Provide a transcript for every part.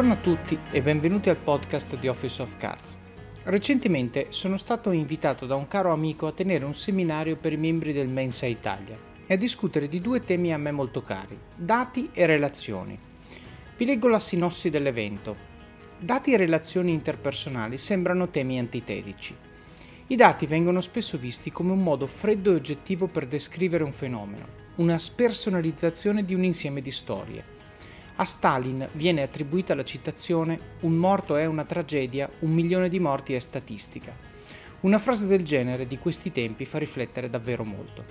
Buongiorno a tutti e benvenuti al podcast di Office of Cards. Recentemente sono stato invitato da un caro amico a tenere un seminario per i membri del Mensa Italia e a discutere di due temi a me molto cari, dati e relazioni. Vi leggo la sinossi dell'evento. Dati e relazioni interpersonali sembrano temi antitetici. I dati vengono spesso visti come un modo freddo e oggettivo per descrivere un fenomeno, una spersonalizzazione di un insieme di storie a Stalin viene attribuita la citazione Un morto è una tragedia, un milione di morti è statistica. Una frase del genere di questi tempi fa riflettere davvero molto.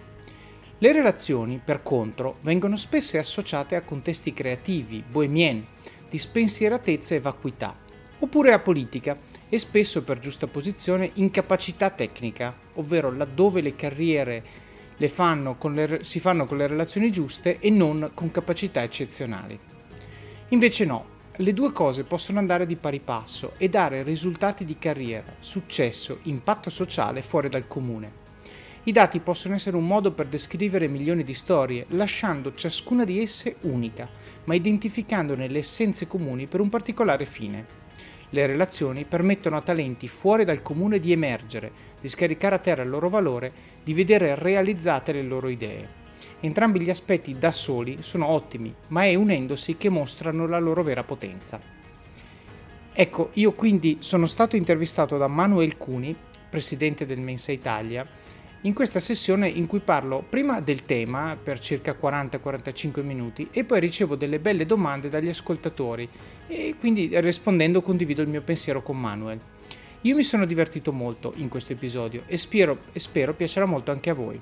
Le relazioni, per contro, vengono spesso associate a contesti creativi, bohemien, di spensieratezza e vacuità, oppure a politica e spesso per giusta posizione incapacità tecnica, ovvero laddove le carriere le fanno le, si fanno con le relazioni giuste e non con capacità eccezionali. Invece no, le due cose possono andare di pari passo e dare risultati di carriera, successo, impatto sociale fuori dal comune. I dati possono essere un modo per descrivere milioni di storie, lasciando ciascuna di esse unica, ma identificandone le essenze comuni per un particolare fine. Le relazioni permettono a talenti fuori dal comune di emergere, di scaricare a terra il loro valore, di vedere realizzate le loro idee. Entrambi gli aspetti da soli sono ottimi, ma è unendosi che mostrano la loro vera potenza. Ecco, io quindi sono stato intervistato da Manuel Cuni, presidente del Mensa Italia, in questa sessione in cui parlo prima del tema per circa 40-45 minuti e poi ricevo delle belle domande dagli ascoltatori e quindi rispondendo condivido il mio pensiero con Manuel. Io mi sono divertito molto in questo episodio e spero, e spero piacerà molto anche a voi.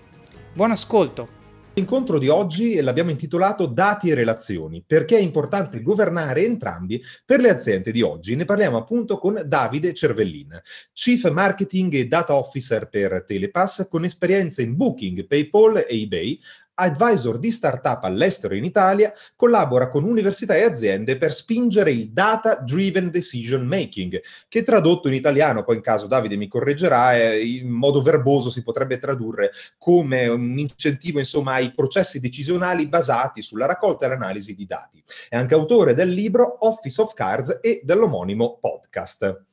Buon ascolto! L'incontro di oggi l'abbiamo intitolato Dati e relazioni, perché è importante governare entrambi per le aziende di oggi. Ne parliamo appunto con Davide Cervellin, Chief Marketing e Data Officer per Telepass, con esperienza in Booking, PayPal e eBay, advisor di startup all'estero in Italia, collabora con università e aziende per spingere il data driven decision making, che tradotto in italiano, poi in caso Davide mi correggerà, in modo verboso si potrebbe tradurre come un incentivo insomma ai processi decisionali basati sulla raccolta e l'analisi di dati. È anche autore del libro Office of Cards e dell'omonimo podcast.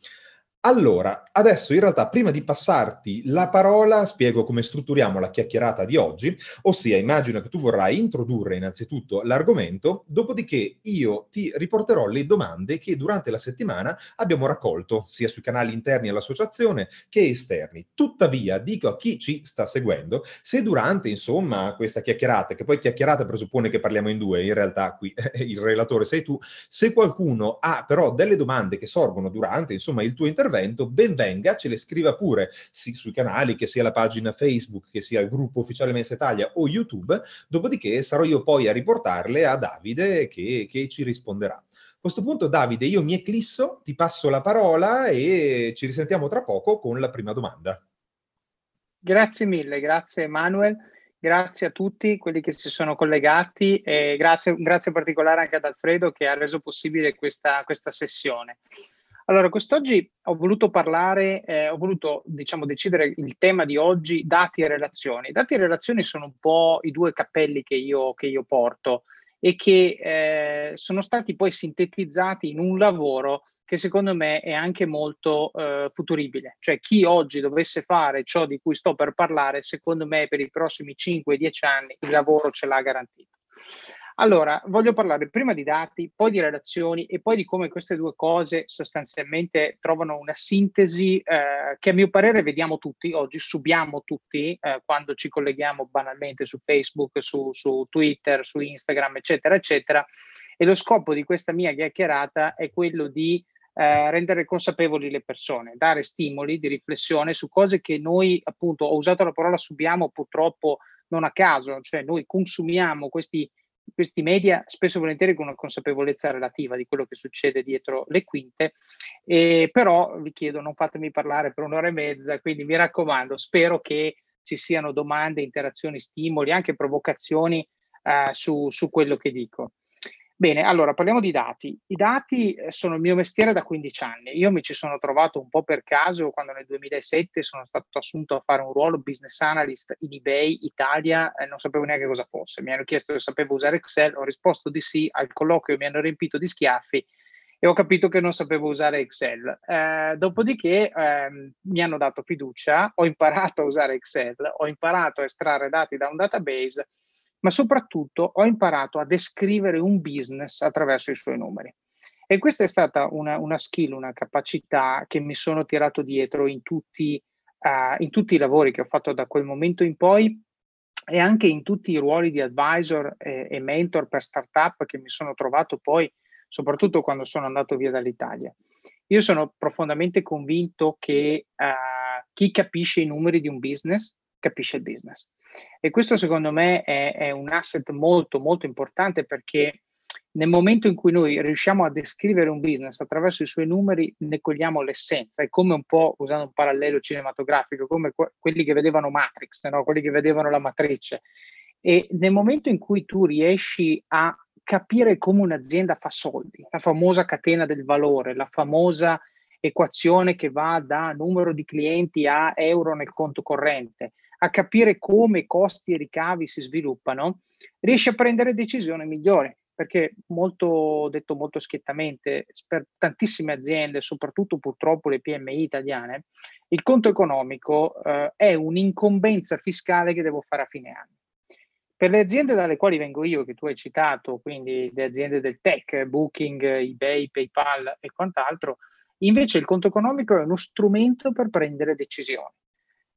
Allora, adesso in realtà prima di passarti la parola spiego come strutturiamo la chiacchierata di oggi, ossia immagino che tu vorrai introdurre innanzitutto l'argomento, dopodiché io ti riporterò le domande che durante la settimana abbiamo raccolto sia sui canali interni all'associazione che esterni. Tuttavia dico a chi ci sta seguendo, se durante insomma questa chiacchierata, che poi chiacchierata presuppone che parliamo in due, in realtà qui il relatore sei tu, se qualcuno ha però delle domande che sorgono durante insomma il tuo intervento, intervento, ben venga, ce le scriva pure sì, sui canali, che sia la pagina Facebook, che sia il gruppo ufficiale Mensa Italia o YouTube, dopodiché sarò io poi a riportarle a Davide che, che ci risponderà. A questo punto, Davide, io mi eclisso, ti passo la parola e ci risentiamo tra poco con la prima domanda. Grazie mille, grazie Emanuele, grazie a tutti quelli che si sono collegati e grazie, grazie particolare anche ad Alfredo che ha reso possibile questa, questa sessione. Allora, quest'oggi ho voluto parlare, eh, ho voluto diciamo decidere il tema di oggi, dati e relazioni. Dati e relazioni sono un po' i due cappelli che io, che io porto e che eh, sono stati poi sintetizzati in un lavoro che secondo me è anche molto eh, futuribile. Cioè chi oggi dovesse fare ciò di cui sto per parlare, secondo me per i prossimi 5-10 anni il lavoro ce l'ha garantito. Allora, voglio parlare prima di dati, poi di relazioni e poi di come queste due cose sostanzialmente trovano una sintesi eh, che a mio parere vediamo tutti, oggi subiamo tutti eh, quando ci colleghiamo banalmente su Facebook, su, su Twitter, su Instagram, eccetera, eccetera. E lo scopo di questa mia chiacchierata è quello di eh, rendere consapevoli le persone, dare stimoli di riflessione su cose che noi, appunto, ho usato la parola subiamo purtroppo non a caso, cioè noi consumiamo questi questi media spesso e volentieri con una consapevolezza relativa di quello che succede dietro le quinte, e però vi chiedo non fatemi parlare per un'ora e mezza, quindi mi raccomando, spero che ci siano domande, interazioni, stimoli, anche provocazioni uh, su, su quello che dico. Bene, allora parliamo di dati. I dati eh, sono il mio mestiere da 15 anni. Io mi ci sono trovato un po' per caso quando nel 2007 sono stato assunto a fare un ruolo business analyst in eBay Italia e non sapevo neanche cosa fosse. Mi hanno chiesto se sapevo usare Excel, ho risposto di sì, al colloquio mi hanno riempito di schiaffi e ho capito che non sapevo usare Excel. Eh, dopodiché eh, mi hanno dato fiducia, ho imparato a usare Excel, ho imparato a estrarre dati da un database, ma soprattutto ho imparato a descrivere un business attraverso i suoi numeri. E questa è stata una, una skill, una capacità che mi sono tirato dietro in tutti, uh, in tutti i lavori che ho fatto da quel momento in poi e anche in tutti i ruoli di advisor e, e mentor per startup che mi sono trovato poi, soprattutto quando sono andato via dall'Italia. Io sono profondamente convinto che uh, chi capisce i numeri di un business capisce il business. E questo secondo me è, è un asset molto, molto importante perché nel momento in cui noi riusciamo a descrivere un business attraverso i suoi numeri, ne cogliamo l'essenza. È come un po', usando un parallelo cinematografico, come que- quelli che vedevano Matrix, no? quelli che vedevano la matrice. E nel momento in cui tu riesci a capire come un'azienda fa soldi, la famosa catena del valore, la famosa equazione che va da numero di clienti a euro nel conto corrente, a capire come costi e ricavi si sviluppano, riesci a prendere decisioni migliori perché molto, detto molto schiettamente, per tantissime aziende, soprattutto purtroppo le PMI italiane, il conto economico eh, è un'incombenza fiscale che devo fare a fine anno. Per le aziende dalle quali vengo io, che tu hai citato, quindi le aziende del tech, Booking, eBay, PayPal e quant'altro, invece il conto economico è uno strumento per prendere decisioni.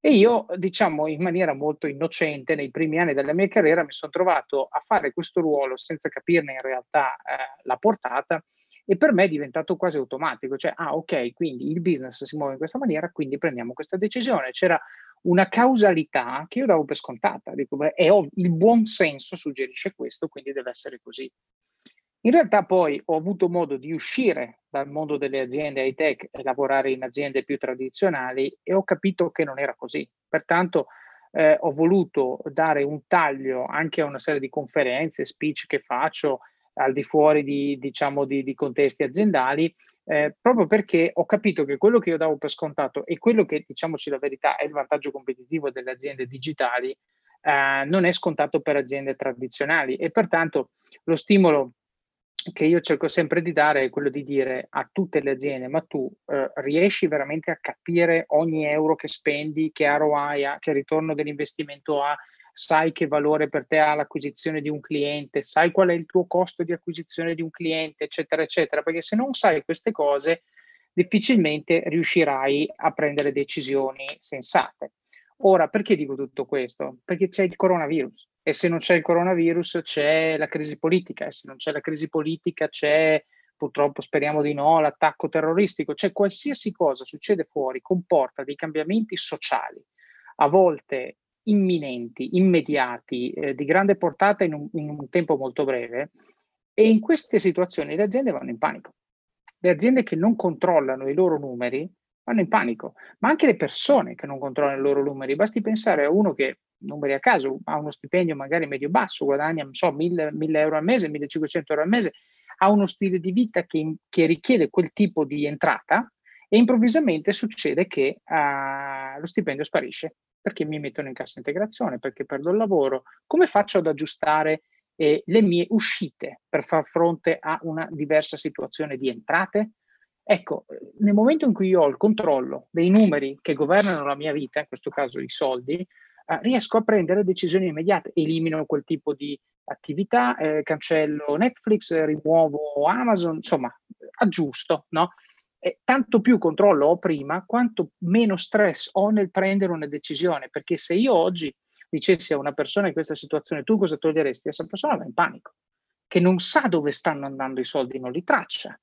E io, diciamo, in maniera molto innocente, nei primi anni della mia carriera mi sono trovato a fare questo ruolo senza capirne in realtà eh, la portata e per me è diventato quasi automatico, cioè, ah ok, quindi il business si muove in questa maniera, quindi prendiamo questa decisione. C'era una causalità che io davo per scontata, dico, beh, ov- il buon senso suggerisce questo, quindi deve essere così. In realtà poi ho avuto modo di uscire dal mondo delle aziende high tech e lavorare in aziende più tradizionali e ho capito che non era così. Pertanto eh, ho voluto dare un taglio anche a una serie di conferenze, speech che faccio al di fuori di, diciamo, di, di contesti aziendali, eh, proprio perché ho capito che quello che io davo per scontato e quello che, diciamoci la verità, è il vantaggio competitivo delle aziende digitali, eh, non è scontato per aziende tradizionali e pertanto lo stimolo che io cerco sempre di dare è quello di dire a tutte le aziende, ma tu eh, riesci veramente a capire ogni euro che spendi, che ROI ha, che ritorno dell'investimento ha, sai che valore per te ha l'acquisizione di un cliente, sai qual è il tuo costo di acquisizione di un cliente, eccetera, eccetera, perché se non sai queste cose difficilmente riuscirai a prendere decisioni sensate. Ora, perché dico tutto questo? Perché c'è il coronavirus e se non c'è il coronavirus c'è la crisi politica e se non c'è la crisi politica c'è, purtroppo speriamo di no, l'attacco terroristico, cioè qualsiasi cosa succede fuori comporta dei cambiamenti sociali, a volte imminenti, immediati, eh, di grande portata in un, in un tempo molto breve e in queste situazioni le aziende vanno in panico. Le aziende che non controllano i loro numeri vanno in panico, ma anche le persone che non controllano i loro numeri. Basti pensare a uno che, numeri a caso, ha uno stipendio magari medio-basso, guadagna, non so, 1000, 1000 euro al mese, 1500 euro al mese, ha uno stile di vita che, che richiede quel tipo di entrata e improvvisamente succede che uh, lo stipendio sparisce perché mi mettono in cassa integrazione, perché perdo il lavoro. Come faccio ad aggiustare eh, le mie uscite per far fronte a una diversa situazione di entrate? Ecco, nel momento in cui io ho il controllo dei numeri che governano la mia vita, in questo caso i soldi, eh, riesco a prendere decisioni immediate, elimino quel tipo di attività, eh, cancello Netflix, rimuovo Amazon, insomma, aggiusto, no? E tanto più controllo ho prima, quanto meno stress ho nel prendere una decisione, perché se io oggi dicessi a una persona in questa situazione tu cosa toglieresti, questa persona va in panico, che non sa dove stanno andando i soldi, non li traccia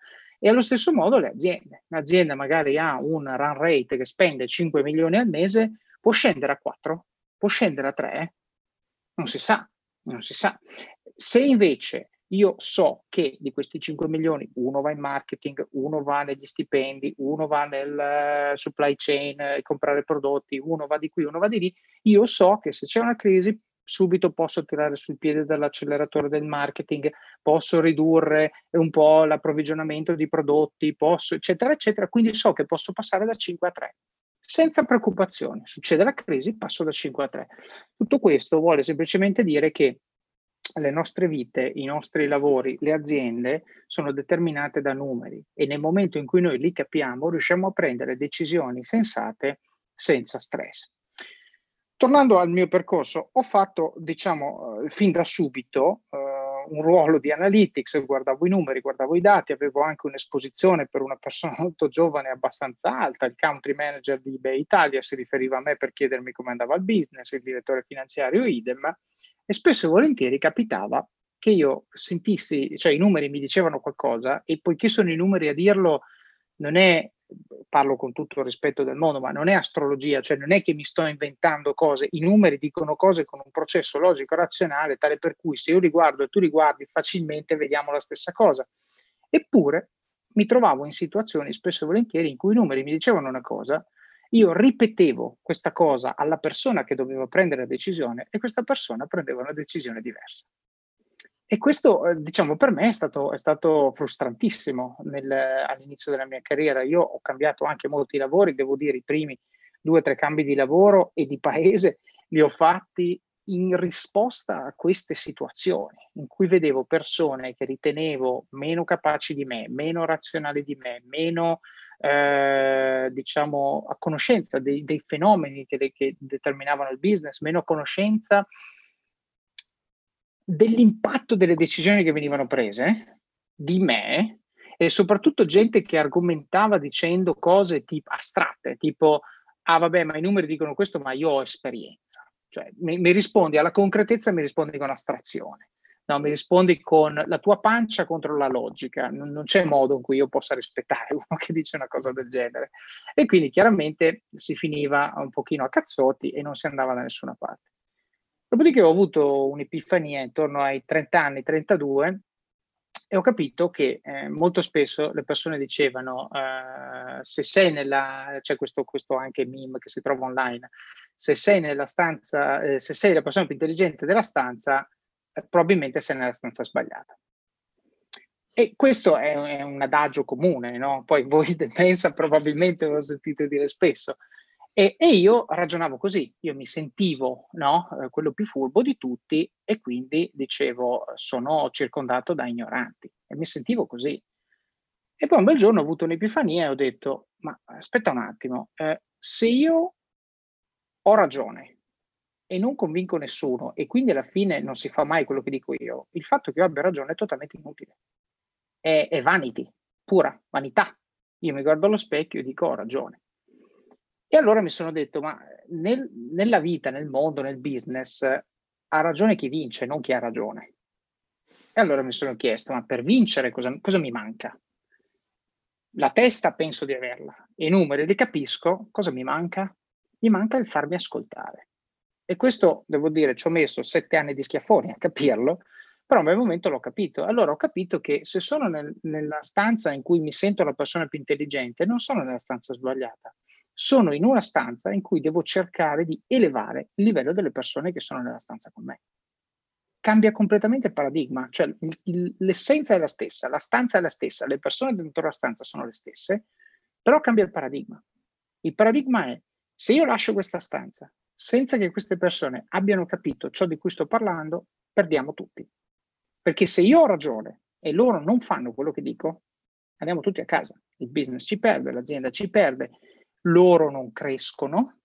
e allo stesso modo le aziende. Un'azienda magari ha un run rate che spende 5 milioni al mese, può scendere a 4, può scendere a 3, non si sa, non si sa. Se invece io so che di questi 5 milioni uno va in marketing, uno va negli stipendi, uno va nel uh, supply chain, uh, comprare prodotti, uno va di qui, uno va di lì, io so che se c'è una crisi subito posso tirare sul piede dall'acceleratore del marketing, posso ridurre un po' l'approvvigionamento di prodotti, posso, eccetera, eccetera. Quindi so che posso passare da 5 a 3 senza preoccupazioni. Succede la crisi, passo da 5 a 3. Tutto questo vuole semplicemente dire che le nostre vite, i nostri lavori, le aziende sono determinate da numeri e nel momento in cui noi li capiamo riusciamo a prendere decisioni sensate senza stress. Tornando al mio percorso, ho fatto, diciamo, eh, fin da subito eh, un ruolo di analytics, guardavo i numeri, guardavo i dati, avevo anche un'esposizione per una persona molto giovane abbastanza alta, il country manager di eBay Italia si riferiva a me per chiedermi come andava il business, il direttore finanziario idem, e spesso e volentieri capitava che io sentissi, cioè i numeri mi dicevano qualcosa e poiché sono i numeri a dirlo, non è, parlo con tutto il rispetto del mondo, ma non è astrologia, cioè non è che mi sto inventando cose, i numeri dicono cose con un processo logico-razionale tale per cui se io li guardo e tu li guardi facilmente vediamo la stessa cosa. Eppure mi trovavo in situazioni spesso e volentieri in cui i numeri mi dicevano una cosa io ripetevo questa cosa alla persona che doveva prendere la decisione e questa persona prendeva una decisione diversa. E questo, eh, diciamo, per me è stato, è stato frustrantissimo nel, all'inizio della mia carriera. Io ho cambiato anche molti lavori, devo dire, i primi due o tre cambi di lavoro e di paese li ho fatti in risposta a queste situazioni in cui vedevo persone che ritenevo meno capaci di me, meno razionali di me, meno eh, diciamo, a conoscenza dei, dei fenomeni che, che, determinavano il business, meno a conoscenza dell'impatto delle decisioni che venivano prese di me e soprattutto gente che argomentava dicendo cose tipo astratte, tipo ah vabbè ma i numeri dicono questo ma io ho esperienza. Cioè mi, mi rispondi alla concretezza mi rispondi con astrazione. No, mi rispondi con la tua pancia contro la logica, non, non, c'è modo in cui io possa rispettare uno che dice una cosa del genere. E quindi chiaramente si finiva un pochino a cazzotti e non si andava da nessuna parte. Dopodiché ho avuto un'epifania intorno ai 30 anni, 32, e ho capito che eh, molto spesso le persone dicevano eh, se sei nella, c'è questo, questo, anche meme che si trova online, se sei nella stanza, eh, se sei la persona più intelligente della stanza, probabilmente sei nella stanza sbagliata. E questo è, è un adagio comune, no? Poi voi pensa probabilmente lo sentite dire spesso. E, e, io ragionavo così, io mi sentivo no, eh, quello più furbo di tutti e quindi dicevo sono circondato da ignoranti e mi sentivo così. E poi un bel giorno ho avuto un'epifania e ho detto, ma aspetta un attimo, eh, se io ho ragione e non convinco nessuno e quindi alla fine non si fa mai quello che dico io, il fatto che io abbia ragione è totalmente inutile. È, è vanity, pura vanità. Io mi guardo allo specchio e dico ho ragione. E allora mi sono detto, ma nel, nella vita, nel mondo, nel business, ha ragione chi vince, non chi ha ragione. E allora mi sono chiesto, ma per vincere cosa, cosa mi manca? La testa penso di averla, i numeri li capisco, cosa mi manca? Mi manca il farmi ascoltare. E questo, devo dire, ci ho messo sette anni di schiaffoni a capirlo, però in quel momento l'ho capito. Allora ho capito che se sono nel, nella stanza in cui mi sento la persona più intelligente, non sono nella stanza sbagliata. Sono in una stanza in cui devo cercare di elevare il livello delle persone che sono nella stanza con me. Cambia completamente il paradigma, cioè il, il, l'essenza è la stessa, la stanza è la stessa, le persone dentro la stanza sono le stesse, però cambia il paradigma. Il paradigma è se io lascio questa stanza senza che queste persone abbiano capito ciò di cui sto parlando, perdiamo tutti. Perché se io ho ragione e loro non fanno quello che dico, andiamo tutti a casa. Il business ci perde, l'azienda ci perde, loro non crescono.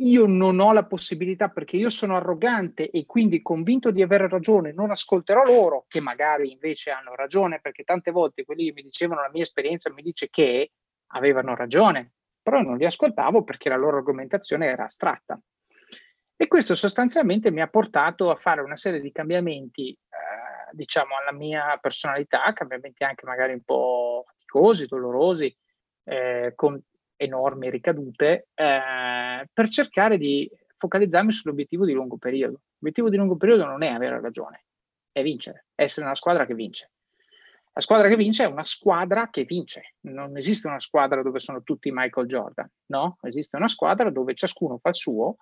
Io non ho la possibilità perché io sono arrogante e quindi convinto di avere ragione, non ascolterò loro che magari invece hanno ragione perché tante volte quelli che mi dicevano la mia esperienza mi dice che avevano ragione però non li ascoltavo perché la loro argomentazione era astratta. E questo sostanzialmente mi ha portato a fare una serie di cambiamenti, eh, diciamo, alla mia personalità, cambiamenti anche magari un po' faticosi, dolorosi, eh, con enormi ricadute, eh, per cercare di focalizzarmi sull'obiettivo di lungo periodo. L'obiettivo di lungo periodo non è avere ragione, è vincere, è essere una squadra che vince. La squadra che vince è una squadra che vince. Non esiste una squadra dove sono tutti Michael Jordan, no? Esiste una squadra dove ciascuno fa il suo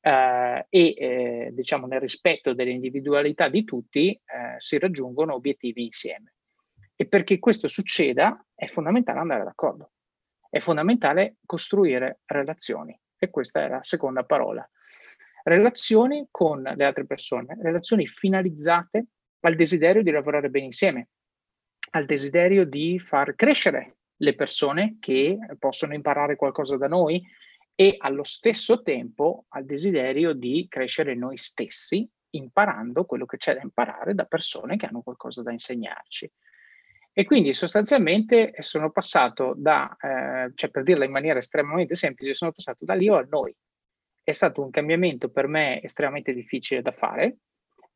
eh, e, eh, diciamo, nel rispetto delle individualità di tutti eh, si raggiungono obiettivi insieme. E perché questo succeda è fondamentale andare d'accordo. È fondamentale costruire relazioni. E questa è la seconda parola. relazioni con le altre persone, relazioni finalizzate al desiderio di lavorare bene insieme, al desiderio di far crescere le persone che possono imparare qualcosa da noi e allo stesso tempo al desiderio di crescere noi stessi imparando quello che c'è da imparare da persone che hanno qualcosa da insegnarci. E quindi sostanzialmente sono passato da, eh, cioè per dirla in maniera estremamente semplice, sono passato dall'io al noi. È stato un cambiamento per me estremamente difficile da fare,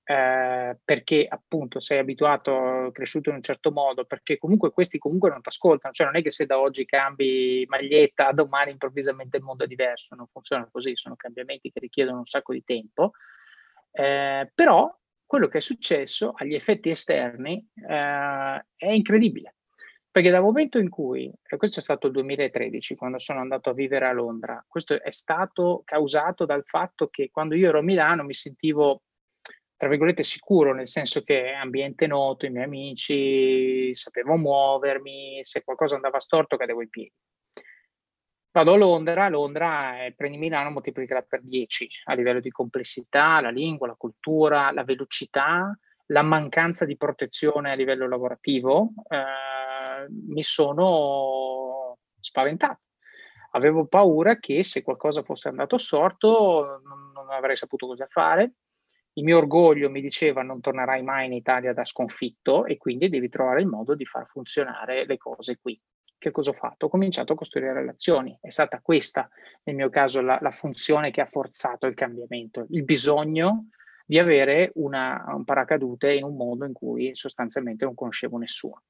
eh, perché appunto sei abituato, cresciuto in un certo modo, perché comunque questi comunque non ti ascoltano, cioè non è che se da oggi cambi maglietta, domani improvvisamente il mondo è diverso, non funziona così, sono cambiamenti che richiedono un sacco di tempo, eh, però quello che è successo agli effetti esterni eh, è incredibile. Perché dal momento in cui, e questo è stato il 2013, quando sono andato a vivere a Londra, questo è stato causato dal fatto che quando io ero a Milano mi sentivo, tra virgolette, sicuro, nel senso che ambiente noto, i miei amici, sapevo muovermi, se qualcosa andava storto cadevo in piedi. Vado a Londra, Londra eh, prendi Milano, moltiplicala per 10 a livello di complessità, la lingua, la cultura, la velocità, la mancanza di protezione a livello lavorativo, eh, mi sono spaventato. Avevo paura che se qualcosa fosse andato storto non, non avrei saputo cosa fare. Il mio orgoglio mi diceva non tornerai mai in Italia da sconfitto e quindi devi trovare il modo di far funzionare le cose qui che cosa ho fatto? Ho cominciato a costruire relazioni. È stata questa, nel mio caso, la, la funzione che ha forzato il cambiamento, il bisogno di avere una, un paracadute in un mondo in cui sostanzialmente non conoscevo nessuno.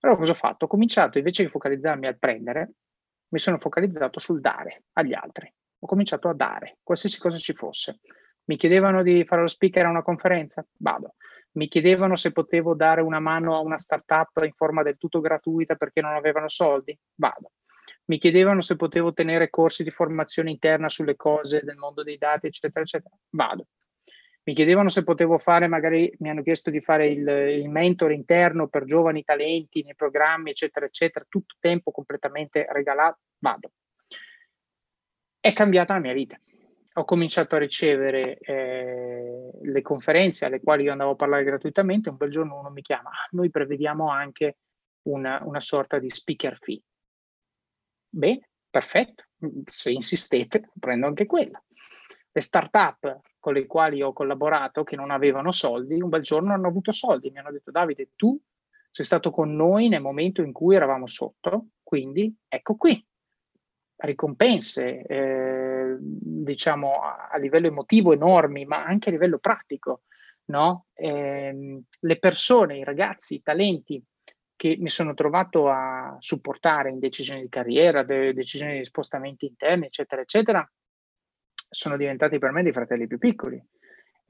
Allora cosa ho fatto? Ho cominciato, invece di focalizzarmi al prendere, mi sono focalizzato sul dare agli altri. Ho cominciato a dare, qualsiasi cosa ci fosse. Mi chiedevano di fare lo speaker a una conferenza? Vado mi chiedevano se potevo dare una mano a una startup in forma del tutto gratuita perché non avevano soldi, vado. Mi chiedevano se potevo tenere corsi di formazione interna sulle cose del mondo dei dati, eccetera, eccetera, vado. Mi chiedevano se potevo fare, magari mi hanno chiesto di fare il, il mentor interno per giovani talenti nei programmi, eccetera, eccetera, tutto tempo completamente regalato, vado. È cambiata la mia vita ho cominciato a ricevere eh, le conferenze alle quali io andavo a parlare gratuitamente, un bel giorno uno mi chiama, ah, noi prevediamo anche una, una sorta di speaker fee. Bene, perfetto, se insistete prendo anche quella. Le start-up con le quali ho collaborato che non avevano soldi, un bel giorno hanno avuto soldi, mi hanno detto Davide, tu sei stato con noi nel momento in cui eravamo sotto, quindi ecco qui, ricompense, eh, diciamo, a, livello emotivo enormi, ma anche a livello pratico. No? Eh, le persone, i ragazzi, i talenti che mi sono trovato a supportare in decisioni di carriera, de- decisioni di spostamenti interni, eccetera, eccetera, sono diventati per me dei fratelli più piccoli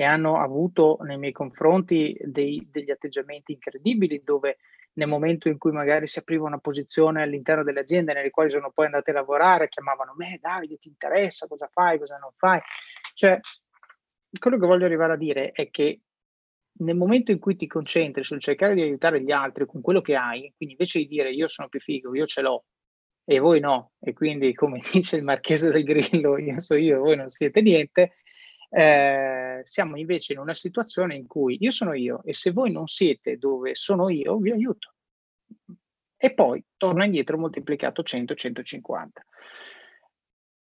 e hanno avuto nei miei confronti dei, degli atteggiamenti incredibili dove nel momento in cui magari si apriva una posizione all'interno delle aziende nelle quali sono poi andate a lavorare, chiamavano me, Davide, ti interessa, cosa fai, cosa non fai. Cioè, quello che voglio arrivare a dire è che nel momento in cui ti concentri sul cercare di aiutare gli altri con quello che hai, quindi invece di dire io sono più figo, io ce l'ho e voi no, e quindi come dice il marchese del Grillo, io so io e voi non siete niente, eh, siamo invece in una situazione in cui io sono io e se voi non siete dove sono io, vi aiuto. E poi torna indietro moltiplicato 100-150.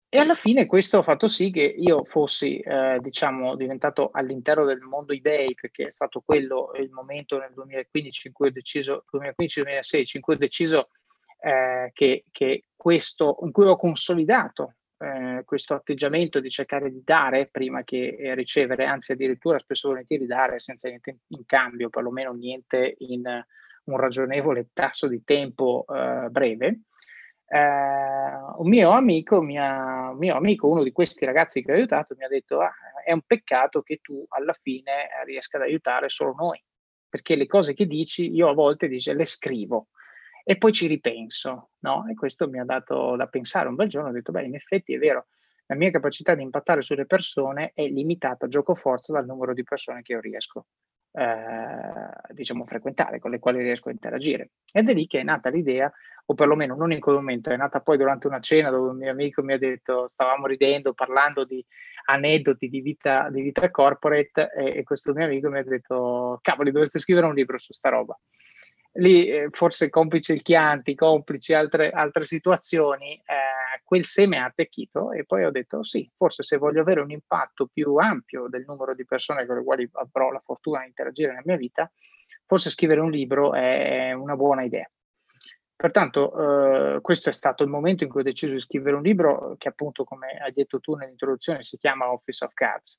E alla fine questo ha fatto sì che io fossi, eh, diciamo, diventato all'interno del mondo eBay, perché è stato quello il momento nel 2015 in cui ho deciso, 2015-2016, in cui ho deciso eh, che, che questo, in cui ho consolidato eh, questo atteggiamento di cercare di dare prima che eh, ricevere, anzi addirittura spesso volentieri dare senza niente in cambio, perlomeno niente in un ragionevole tasso di tempo eh, breve. Eh, un mio amico, mia, mio amico, uno di questi ragazzi che ho aiutato, mi ha detto: ah, È un peccato che tu alla fine riesca ad aiutare solo noi, perché le cose che dici io a volte dice, le scrivo e poi ci ripenso, no? E questo mi ha dato da pensare. Un bel giorno ho detto, beh, in effetti è vero, la mia capacità di impattare sulle persone è limitata, gioco forza, dal numero di persone che io riesco eh, diciamo, frequentare, con le quali riesco a interagire. Ed è lì che è nata l'idea, o perlomeno non in quel momento, è nata poi durante una cena dove un mio amico mi ha detto, stavamo ridendo, parlando di aneddoti di vita, di vita corporate, e, e questo mio amico mi ha detto, cavoli, dovreste scrivere un libro su sta roba lì eh, forse complice il Chianti, complici altre, altre situazioni, eh, quel seme ha attecchito e poi ho detto sì, forse se voglio avere un impatto più ampio del numero di persone con le quali avrò la fortuna di interagire nella mia vita, forse scrivere un libro è una buona idea. Pertanto eh, questo è stato il momento in cui ho deciso di scrivere un libro che appunto, come hai detto tu nell'introduzione, si chiama Office of Cards.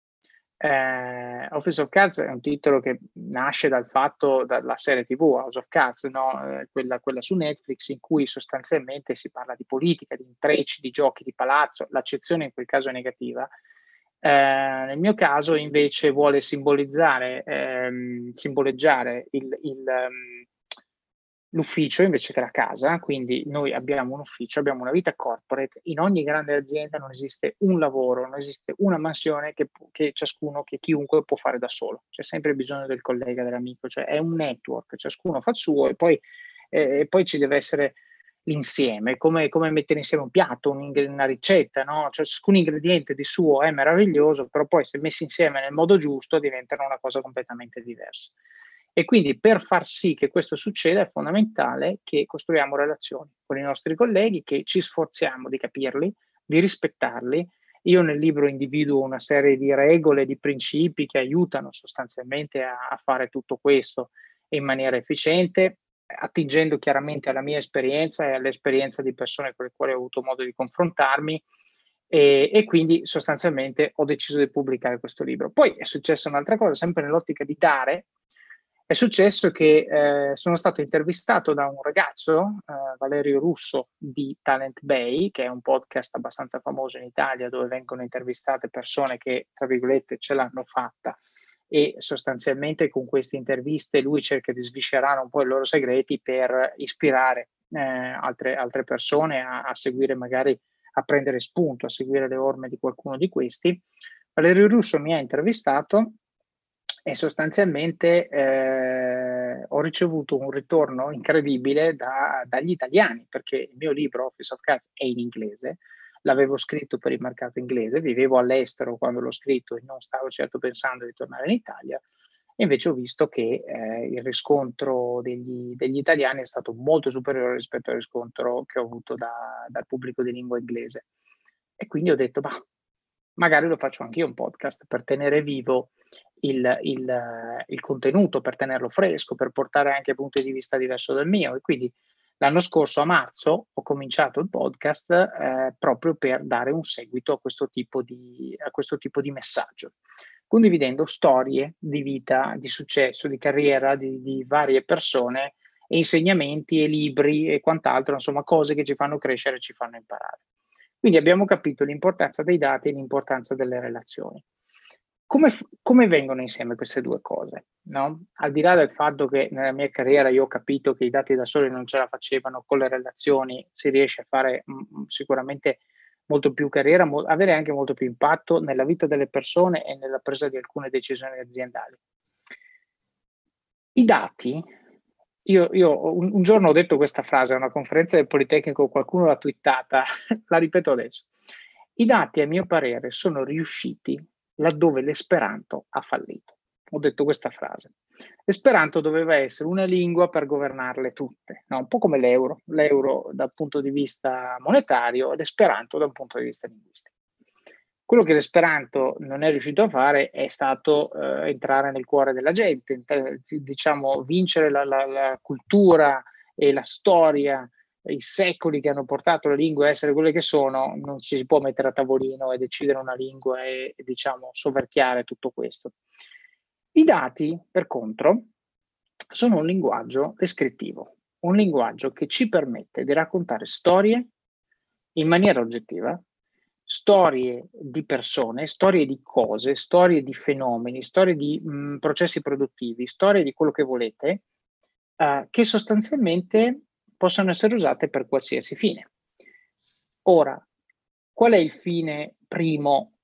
Eh, Office of Cards è un titolo che nasce dal fatto, dalla serie TV House of Cards, no? eh, quella, quella, su Netflix, in cui sostanzialmente si parla di politica, di intrecci, di giochi di palazzo, l'accezione in quel caso è negativa. Eh, nel mio caso invece vuole simbolizzare, ehm, simboleggiare il, il um, l'ufficio invece che la casa, quindi noi abbiamo un ufficio, abbiamo una vita corporate, in ogni grande azienda non esiste un lavoro, non esiste una mansione che, che ciascuno, che chiunque può fare da solo, c'è sempre bisogno del collega, dell'amico, cioè è un network, ciascuno fa il suo e poi, eh, e poi ci deve essere l'insieme, come, come, mettere insieme un piatto, un, una ricetta, no? cioè, ciascun ingrediente di suo è meraviglioso, però poi se messi insieme nel modo giusto diventano una cosa completamente diversa. E quindi per far sì che questo succeda è fondamentale che costruiamo relazioni con i nostri colleghi, che ci sforziamo di capirli, di rispettarli. Io nel libro individuo una serie di regole, di principi che aiutano sostanzialmente a, a fare tutto questo in maniera efficiente, attingendo chiaramente alla mia esperienza e all'esperienza di persone con le quali ho avuto modo di confrontarmi. E, e, quindi sostanzialmente ho deciso di pubblicare questo libro. Poi è successa un'altra cosa, sempre nell'ottica di dare, è successo che eh, sono stato intervistato da un ragazzo, eh, Valerio Russo di Talent Bay, che è un podcast abbastanza famoso in Italia dove vengono intervistate persone che, tra virgolette, ce l'hanno fatta e sostanzialmente con queste interviste lui cerca di sviscerare un po' i loro segreti per ispirare eh, altre, altre, persone a, a seguire magari, a prendere spunto, a seguire le orme di qualcuno di questi. Valerio Russo mi ha intervistato e sostanzialmente eh, ho ricevuto un ritorno incredibile da, dagli italiani perché il mio libro Office of Cards è in inglese, l'avevo scritto per il mercato inglese, vivevo all'estero quando l'ho scritto e non stavo certo pensando di tornare in Italia, e invece ho visto che eh, il riscontro degli, degli, italiani è stato molto superiore rispetto al riscontro che ho avuto da, dal pubblico di lingua inglese. E quindi ho detto, ma magari lo faccio anche io un podcast per tenere vivo il, il, il, contenuto, per tenerlo fresco, per portare anche punti di vista diverso dal mio. E quindi l'anno scorso a marzo ho cominciato il podcast eh, proprio per dare un seguito a questo tipo di, a questo tipo di messaggio, condividendo storie di vita, di successo, di carriera di, di varie persone e insegnamenti e libri e quant'altro, insomma cose che ci fanno crescere e ci fanno imparare. Quindi abbiamo capito l'importanza dei dati e l'importanza delle relazioni. Come, come, vengono insieme queste due cose? No? Al di là del fatto che nella mia carriera io ho capito che i dati da soli non ce la facevano, con le relazioni si riesce a fare mh, mm, mm, sicuramente molto più carriera, mo- avere anche molto più impatto nella vita delle persone e nella presa di alcune decisioni aziendali. I dati, io, io un, un, giorno ho detto questa frase a una conferenza del Politecnico, qualcuno l'ha twittata, la ripeto adesso. I dati, a mio parere, sono riusciti laddove l'esperanto ha fallito. Ho detto questa frase. L'esperanto doveva essere una lingua per governarle tutte, no? un po' come l'euro, l'euro dal punto di vista monetario e l'esperanto dal punto di vista linguistico. Quello che l'esperanto non è riuscito a fare è stato eh, entrare nel cuore della gente, diciamo vincere la, la, la cultura e la storia i secoli che hanno portato le lingue a essere quelle che sono, non ci si può mettere a tavolino e decidere una lingua e, e diciamo soverchiare tutto questo. I dati, per contro, sono un linguaggio descrittivo, un linguaggio che ci permette di raccontare storie in maniera oggettiva, storie di persone, storie di cose, storie di fenomeni, storie di mh, processi produttivi, storie di quello che volete, uh, che sostanzialmente possono essere usate per qualsiasi fine. Ora, qual è il fine primo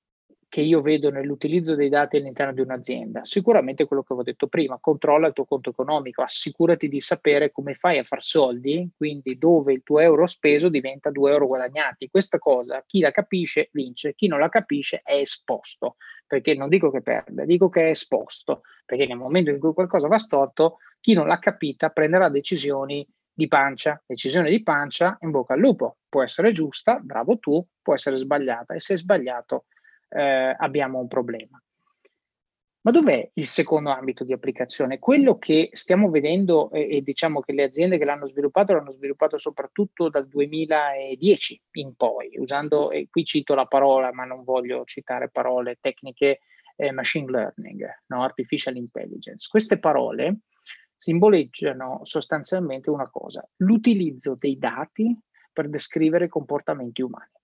che io vedo nell'utilizzo dei dati all'interno di un'azienda? Sicuramente quello che avevo detto prima, controlla il tuo conto economico, assicurati di sapere come fai a far soldi, quindi dove il tuo euro speso diventa due euro guadagnati. Questa cosa, chi la capisce vince, chi non la capisce è esposto, perché non dico che perde, dico che è esposto, perché nel momento in cui qualcosa va storto, chi non l'ha capita prenderà decisioni di pancia, decisione di pancia, in bocca al lupo, può essere giusta, bravo tu, può essere sbagliata e se è sbagliato eh, abbiamo un problema. Ma dov'è il secondo ambito di applicazione? Quello che stiamo vedendo e, e diciamo che le aziende che l'hanno sviluppato l'hanno sviluppato soprattutto dal 2010 in poi, usando, e qui cito la parola, ma non voglio citare parole tecniche, eh, machine learning, no? artificial intelligence. Queste parole simboleggiano sostanzialmente una cosa, l'utilizzo dei dati per descrivere comportamenti umani.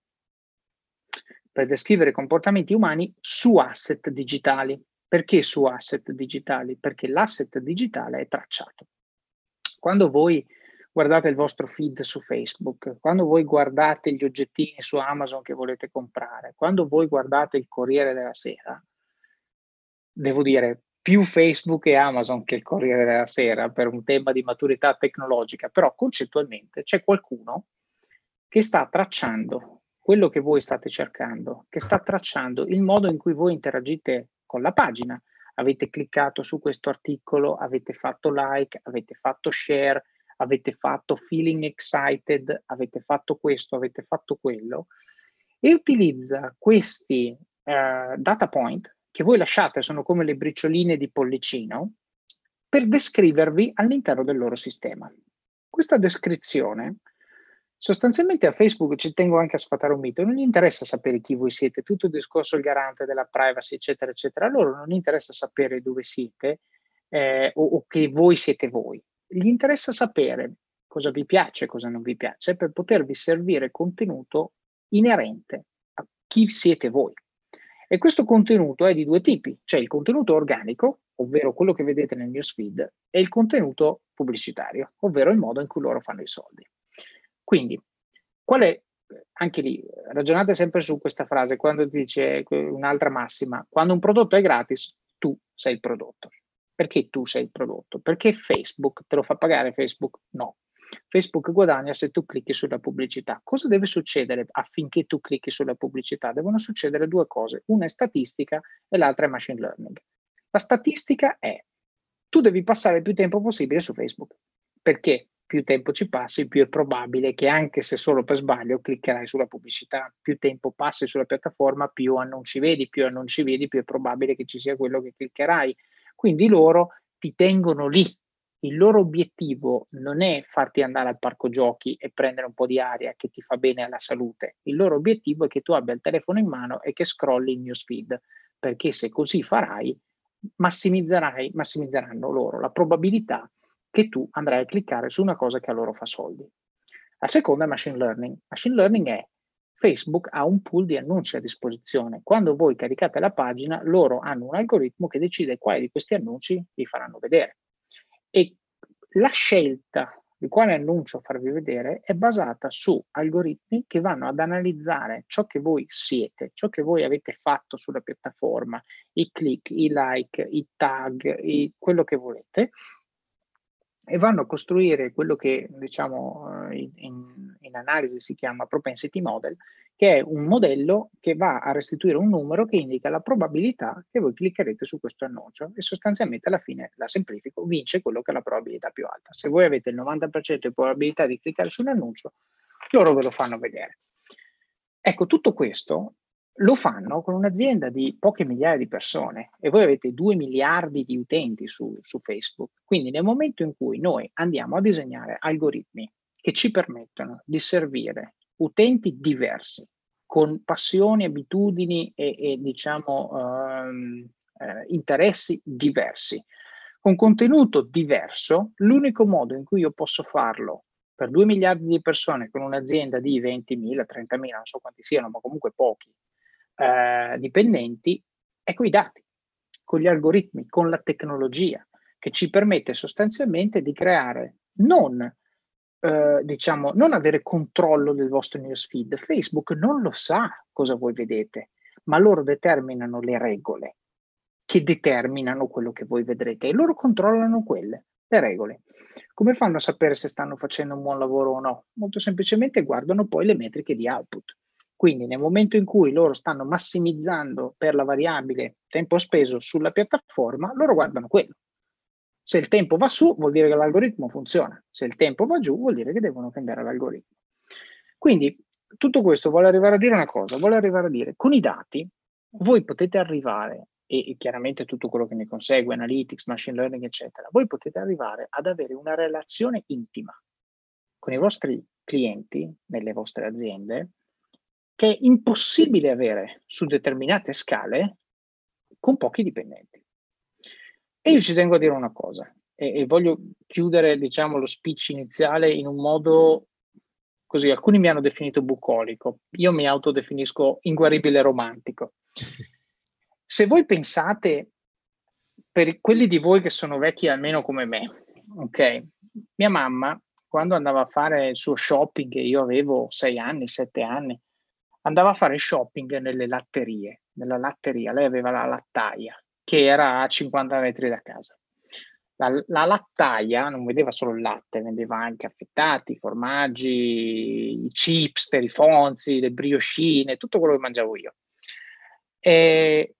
Per descrivere comportamenti umani su asset digitali. Perché su asset digitali? Perché l'asset digitale è tracciato. Quando voi guardate il vostro feed su Facebook, quando voi guardate gli oggettini su Amazon che volete comprare, quando voi guardate il Corriere della Sera, devo dire, più Facebook e Amazon che il Corriere della Sera per un tema di maturità tecnologica, però concettualmente c'è qualcuno che sta tracciando quello che voi state cercando, che sta tracciando il modo in cui voi interagite con la pagina. Avete cliccato su questo articolo, avete fatto like, avete fatto share, avete fatto feeling excited, avete fatto questo, avete fatto quello e utilizza questi uh, data point che voi lasciate sono come le bricioline di pollicino per descrivervi all'interno del loro sistema. Questa descrizione sostanzialmente a Facebook ci tengo anche a sfatare un mito, non gli interessa sapere chi voi siete, tutto il discorso il garante della privacy, eccetera, eccetera. A loro non interessa sapere dove siete eh, o, o che voi siete voi. Gli interessa sapere cosa vi piace cosa non vi piace per potervi servire contenuto inerente a chi siete voi. E questo contenuto è di due tipi, c'è il contenuto organico, ovvero quello che vedete nel newsfeed, e il contenuto pubblicitario, ovvero il modo in cui loro fanno i soldi. Quindi, qual è, anche lì, ragionate sempre su questa frase, quando ti dice un'altra massima, quando un prodotto è gratis, tu sei il prodotto. Perché tu sei il prodotto? Perché Facebook te lo fa pagare Facebook? No. Facebook guadagna se tu clicchi sulla pubblicità. Cosa deve succedere affinché tu clicchi sulla pubblicità? Devono succedere due cose, una è statistica e l'altra è machine learning. La statistica è tu devi passare il più tempo possibile su Facebook. Perché? Più tempo ci passi, più è probabile che anche se solo per sbaglio cliccherai sulla pubblicità. Più tempo passi sulla piattaforma, più annunci vedi, più annunci vedi, più è probabile che ci sia quello che cliccherai. Quindi loro ti tengono lì il loro obiettivo non è farti andare al parco giochi e prendere un po' di aria che ti fa bene alla salute, il loro obiettivo è che tu abbia il telefono in mano e che scrolli il newsfeed, perché se così farai, massimizzerai, massimizzeranno loro la probabilità che tu andrai a cliccare su una cosa che a loro fa soldi. La seconda è machine learning. Machine learning è Facebook ha un pool di annunci a disposizione. Quando voi caricate la pagina, loro hanno un algoritmo che decide quali di questi annunci vi faranno vedere. E la scelta di quale annuncio farvi vedere è basata su algoritmi che vanno ad analizzare ciò che voi siete, ciò che voi avete fatto sulla piattaforma, i click, i like, i tag, i, quello che volete, e vanno a costruire quello che diciamo eh, in, in, analisi si chiama propensity model, che è un modello che va a restituire un numero che indica la probabilità che voi cliccherete su questo annuncio e sostanzialmente alla fine, la semplifico, vince quello che ha la probabilità più alta. Se voi avete il 90% di probabilità di cliccare su un annuncio, loro ve lo fanno vedere. Ecco, tutto questo lo fanno con un'azienda di poche migliaia di persone e voi avete 2 miliardi di utenti su, su, Facebook. Quindi nel momento in cui noi andiamo a disegnare algoritmi che ci permettono di servire utenti diversi, con passioni, abitudini e, e diciamo um, eh, interessi diversi, con contenuto diverso, l'unico modo in cui io posso farlo per 2 miliardi di persone con un'azienda di 20.000, 30.000, non so quanti siano, ma comunque pochi, eh, dipendenti è con i dati, con gli algoritmi, con la tecnologia che ci permette sostanzialmente di creare non eh, diciamo non avere controllo del vostro newsfeed. Facebook non lo sa cosa voi vedete, ma loro determinano le regole che determinano quello che voi vedrete e loro controllano quelle, le regole. Come fanno a sapere se stanno facendo un buon lavoro o no? Molto semplicemente guardano poi le metriche di output. Quindi nel momento in cui loro stanno massimizzando per la variabile tempo speso sulla piattaforma, loro guardano quello. Se il tempo va su, vuol dire che l'algoritmo funziona. Se il tempo va giù, vuol dire che devono cambiare l'algoritmo. Quindi tutto questo vuole arrivare a dire una cosa, vuole arrivare a dire con i dati voi potete arrivare, e, e chiaramente tutto quello che ne consegue, analytics, machine learning, eccetera, voi potete arrivare ad avere una relazione intima con i vostri clienti nelle vostre aziende che è impossibile avere su determinate scale con pochi dipendenti. E io ci tengo a dire una cosa, e, e voglio chiudere diciamo, lo speech iniziale in un modo così, alcuni mi hanno definito bucolico, io mi autodefinisco inguaribile romantico. Se voi pensate, per quelli di voi che sono vecchi almeno come me, ok? Mia mamma, quando andava a fare il suo shopping, io avevo sei anni, sette anni, andava a fare shopping nelle latterie, nella latteria, lei aveva la lattaia che era a 50 metri da casa. La, la, lattaia non vendeva solo il latte, vendeva anche affettati, formaggi, i chips, i fonzi, le brioscine, tutto quello che mangiavo io. E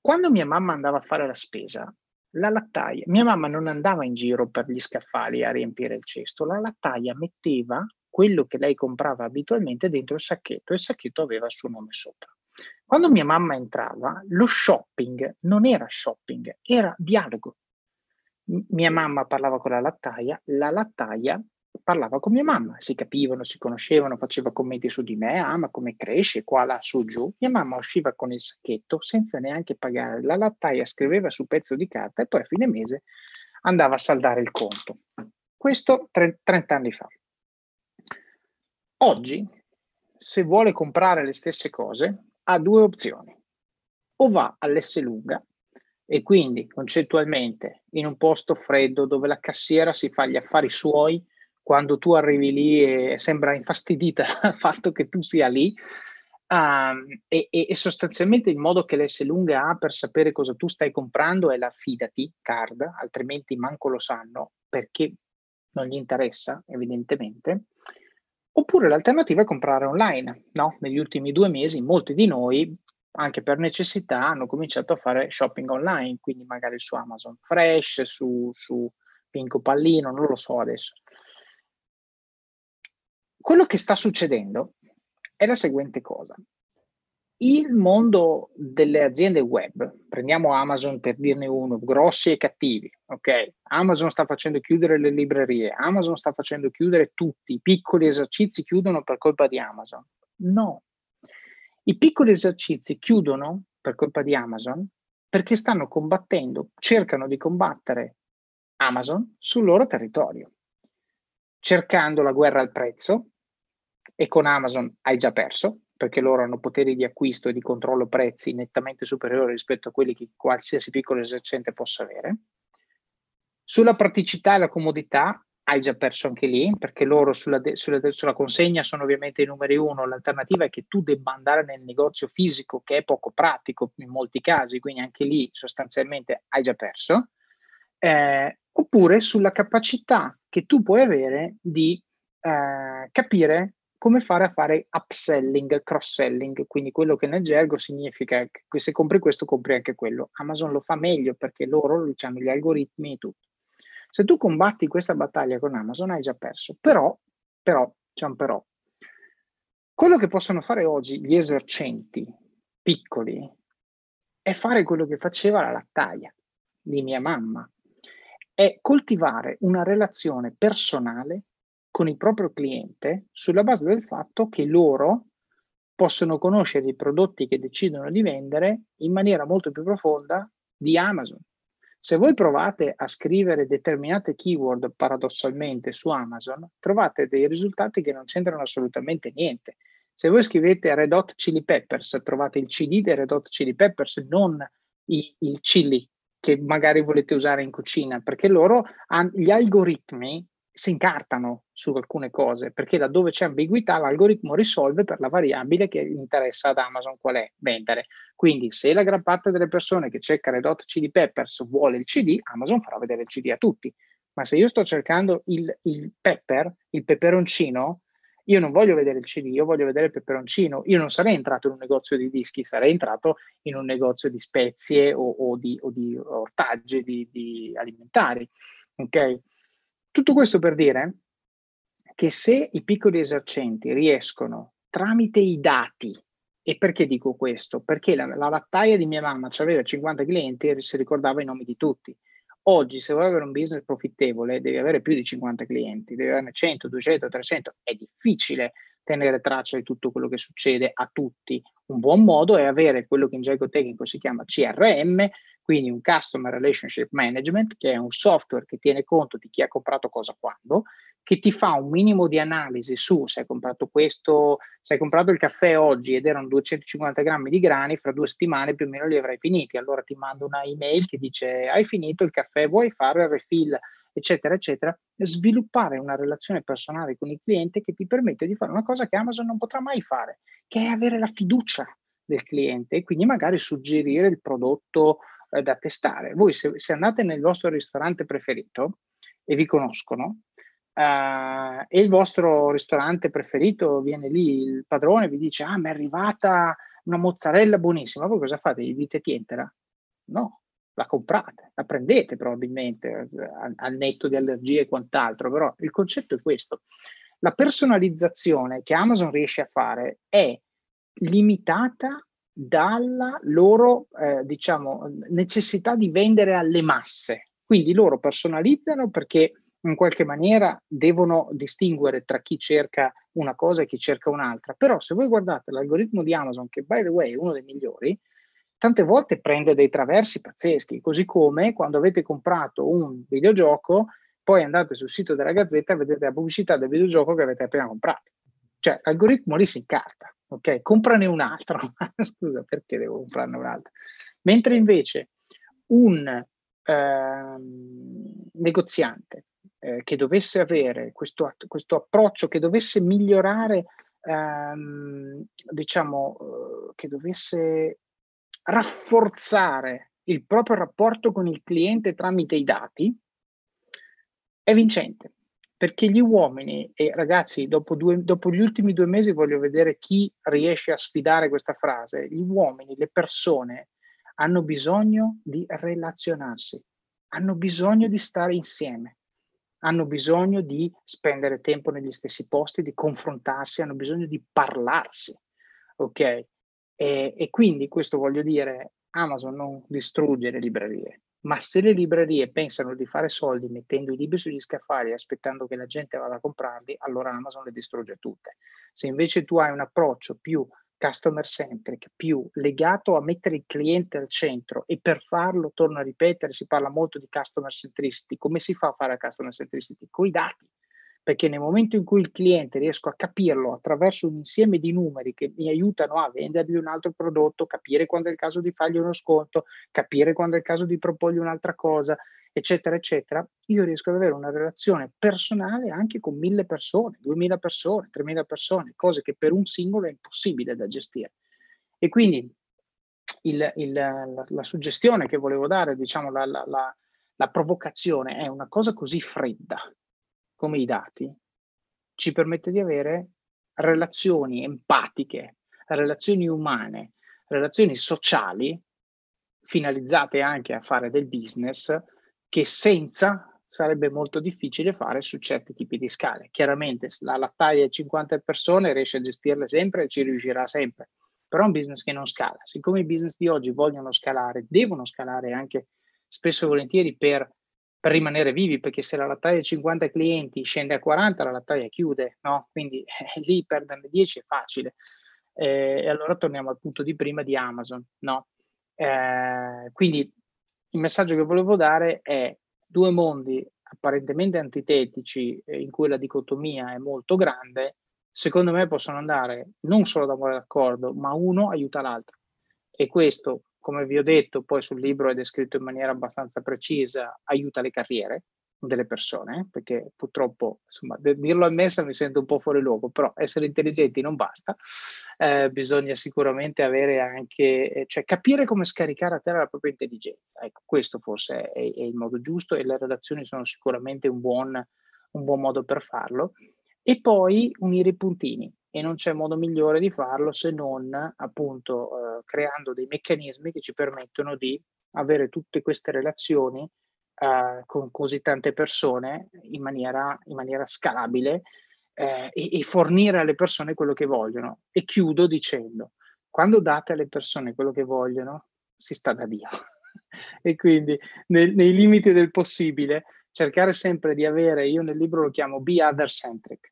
quando mia mamma andava a fare la spesa, la lattaia, mia mamma non andava in giro per gli scaffali a riempire il cesto, la lattaia metteva quello che lei comprava abitualmente dentro il sacchetto e il sacchetto aveva il suo nome sopra. Quando mia mamma entrava, lo shopping non era shopping, era dialogo. mia mamma parlava con la lattaia, la lattaia parlava con mia mamma, si capivano, si conoscevano, faceva commenti su di me, ah ma come cresce, qua, là, su, giù. Mia mamma usciva con il sacchetto senza neanche pagare, la lattaia scriveva su pezzo di carta e poi a fine mese andava a saldare il conto. Questo 30 anni fa. Oggi, se vuole comprare le stesse cose, ha due opzioni. O va all'S lunga e quindi concettualmente in un posto freddo dove la cassiera si fa gli affari suoi, quando tu arrivi lì e sembra infastidita dal fatto che tu sia lì, um, e, e, sostanzialmente il modo che l'S lunga ha per sapere cosa tu stai comprando è la fidati card, altrimenti manco lo sanno perché non gli interessa evidentemente Oppure l'alternativa è comprare online. No? Negli ultimi due mesi molti di noi, anche per necessità, hanno cominciato a fare shopping online, quindi magari su Amazon Fresh, su, su Pinco Pallino, non lo so adesso. Quello che sta succedendo è la seguente cosa il mondo delle aziende web, prendiamo Amazon per dirne uno, grossi e cattivi, ok? Amazon sta facendo chiudere le librerie, Amazon sta facendo chiudere tutti, i piccoli esercizi chiudono per colpa di Amazon. No, i piccoli esercizi chiudono per colpa di Amazon perché stanno combattendo, cercano di combattere Amazon sul loro territorio, cercando la guerra al prezzo e con Amazon hai già perso perché loro hanno poteri di acquisto e di controllo prezzi nettamente superiori rispetto a quelli che qualsiasi piccolo esercente possa avere. Sulla praticità e la comodità hai già perso anche lì, perché loro sulla, de- sulla, de- sulla, consegna sono ovviamente i numeri uno, l'alternativa è che tu debba andare nel negozio fisico, che è poco pratico in molti casi, quindi anche lì sostanzialmente hai già perso, eh, oppure sulla capacità che tu puoi avere di eh, capire come fare a fare upselling, cross-selling, quindi quello che nel gergo significa che se compri questo compri anche quello. Amazon lo fa meglio perché loro hanno gli algoritmi e tutto. Se tu combatti questa battaglia con Amazon hai già perso, però, però, c'è un però. Quello che possono fare oggi gli esercenti piccoli è fare quello che faceva la lattaia di mia mamma, è coltivare una relazione personale con il proprio cliente sulla base del fatto che loro possono conoscere i prodotti che decidono di vendere in maniera molto più profonda di Amazon. Se voi provate a scrivere determinate keyword paradossalmente su Amazon, trovate dei risultati che non c'entrano assolutamente niente. Se voi scrivete Red Hot Chili Peppers, trovate il CD dei Red Hot Chili Peppers, non il, il chili che magari volete usare in cucina, perché loro, gli algoritmi si incartano su alcune cose, perché laddove c'è ambiguità l'algoritmo risolve per la variabile che interessa ad Amazon qual è vendere. Quindi se la gran parte delle persone che cerca Red Hot CD Peppers vuole il CD, Amazon farà vedere il CD a tutti. Ma se io sto cercando il, il pepper, il peperoncino, io non voglio vedere il CD, io voglio vedere il peperoncino. Io non sarei entrato in un negozio di dischi, sarei entrato in un negozio di spezie o, o, di, o di, ortaggi di, di alimentari. Ok? Tutto questo per dire che se i piccoli esercenti riescono tramite i dati, e perché dico questo? Perché la, la lattaia di mia mamma aveva 50 clienti e si ricordava i nomi di tutti. Oggi, se vuoi avere un business profittevole, devi avere più di 50 clienti, devi averne 100, 200, 300. È difficile tenere traccia di tutto quello che succede a tutti. Un buon modo è avere quello che in gergo tecnico si chiama CRM, quindi un Customer Relationship Management, che è un software che tiene conto di chi ha comprato cosa quando, che ti fa un minimo di analisi su se hai comprato questo, se hai comprato il caffè oggi ed erano 250 grammi di grani, fra due settimane più o meno li avrai finiti. Allora ti mando una email che dice hai finito il caffè, vuoi fare il refill, eccetera, eccetera. Sviluppare una relazione personale con il cliente che ti permette di fare una cosa che Amazon non potrà mai fare, che è avere la fiducia del cliente e quindi magari suggerire il prodotto eh, da testare. Voi se, se, andate nel vostro ristorante preferito e vi conoscono, eh, e il vostro ristorante preferito viene lì, il padrone vi dice, ah, mi è arrivata una mozzarella buonissima, voi cosa fate? Gli dite tientela? No, la comprate, la prendete probabilmente al, netto di allergie e quant'altro, però il concetto è questo. La personalizzazione che Amazon riesce a fare è limitata dalla loro eh, diciamo, necessità di vendere alle masse. Quindi loro personalizzano perché in qualche maniera devono distinguere tra chi cerca una cosa e chi cerca un'altra. Però se voi guardate l'algoritmo di Amazon, che by the way è uno dei migliori, tante volte prende dei traversi pazzeschi, così come quando avete comprato un videogioco, poi andate sul sito della Gazzetta e vedete la pubblicità del videogioco che avete appena comprato. Cioè l'algoritmo lì si incarta ok? Comprane un altro. Scusa, perché devo comprarne un altro? Mentre invece un eh, negoziante eh, che dovesse avere questo, questo, approccio, che dovesse migliorare, ehm, diciamo, eh, che dovesse rafforzare il proprio rapporto con il cliente tramite i dati, è vincente perché gli uomini, e ragazzi, dopo, due, dopo, gli ultimi due mesi voglio vedere chi riesce a sfidare questa frase, gli uomini, le persone hanno bisogno di relazionarsi, hanno bisogno di stare insieme, hanno bisogno di spendere tempo negli stessi posti, di confrontarsi, hanno bisogno di parlarsi, ok? E, e quindi questo voglio dire, Amazon non distrugge le librerie, ma se le librerie pensano di fare soldi mettendo i libri sugli scaffali e aspettando che la gente vada a comprarli, allora Amazon le distrugge tutte. Se invece tu hai un approccio più customer centric, più legato a mettere il cliente al centro e per farlo, torno a ripetere, si parla molto di customer centricity. Come si fa a fare customer centricity? Con i dati. Perché nel momento in cui il cliente riesco a capirlo attraverso un insieme di numeri che mi aiutano a vendergli un altro prodotto, capire quando è il caso di fargli uno sconto, capire quando è il caso di proporgli un'altra cosa, eccetera, eccetera, io riesco ad avere una relazione personale anche con mille persone, duemila persone, tremila persone, cose che per un singolo è impossibile da gestire. E quindi il, il, la, la, suggestione che volevo dare, diciamo, la, la, la provocazione è una cosa così fredda come i dati, ci permette di avere relazioni empatiche, relazioni umane, relazioni sociali finalizzate anche a fare del business che senza sarebbe molto difficile fare su certi tipi di scale. Chiaramente la lattaia di 50 persone riesce a gestirle sempre e ci riuscirà sempre, però è un business che non scala. Siccome i business di oggi vogliono scalare, devono scalare anche spesso e volentieri per, per rimanere vivi, perché se la lattaia di 50 clienti scende a 40, la lattaia chiude, no? Quindi eh, lì perderne 10 è facile. Eh, e allora torniamo al punto di prima di Amazon, no? Eh, quindi il messaggio che volevo dare è due mondi apparentemente antitetici in cui la dicotomia è molto grande, secondo me possono andare non solo da d'accordo, ma uno aiuta l'altro. E questo, come vi ho detto, poi sul libro è descritto in maniera abbastanza precisa, aiuta le carriere, delle persone, perché purtroppo, insomma, dirlo a messa mi sento un po' fuori luogo, però essere intelligenti non basta, eh, bisogna sicuramente avere anche, eh, cioè capire come scaricare a terra la propria intelligenza. Ecco, questo forse è, è il modo giusto e le relazioni sono sicuramente un buon, un buon modo per farlo. E poi unire i puntini, e non c'è modo migliore di farlo se non appunto eh, creando dei meccanismi che ci permettono di avere tutte queste relazioni eh, con così tante persone in maniera, in maniera scalabile eh, e, e fornire alle persone quello che vogliono. E chiudo dicendo, quando date alle persone quello che vogliono, si sta da Dio. e quindi nel, nei limiti del possibile cercare sempre di avere, io nel libro lo chiamo be other centric,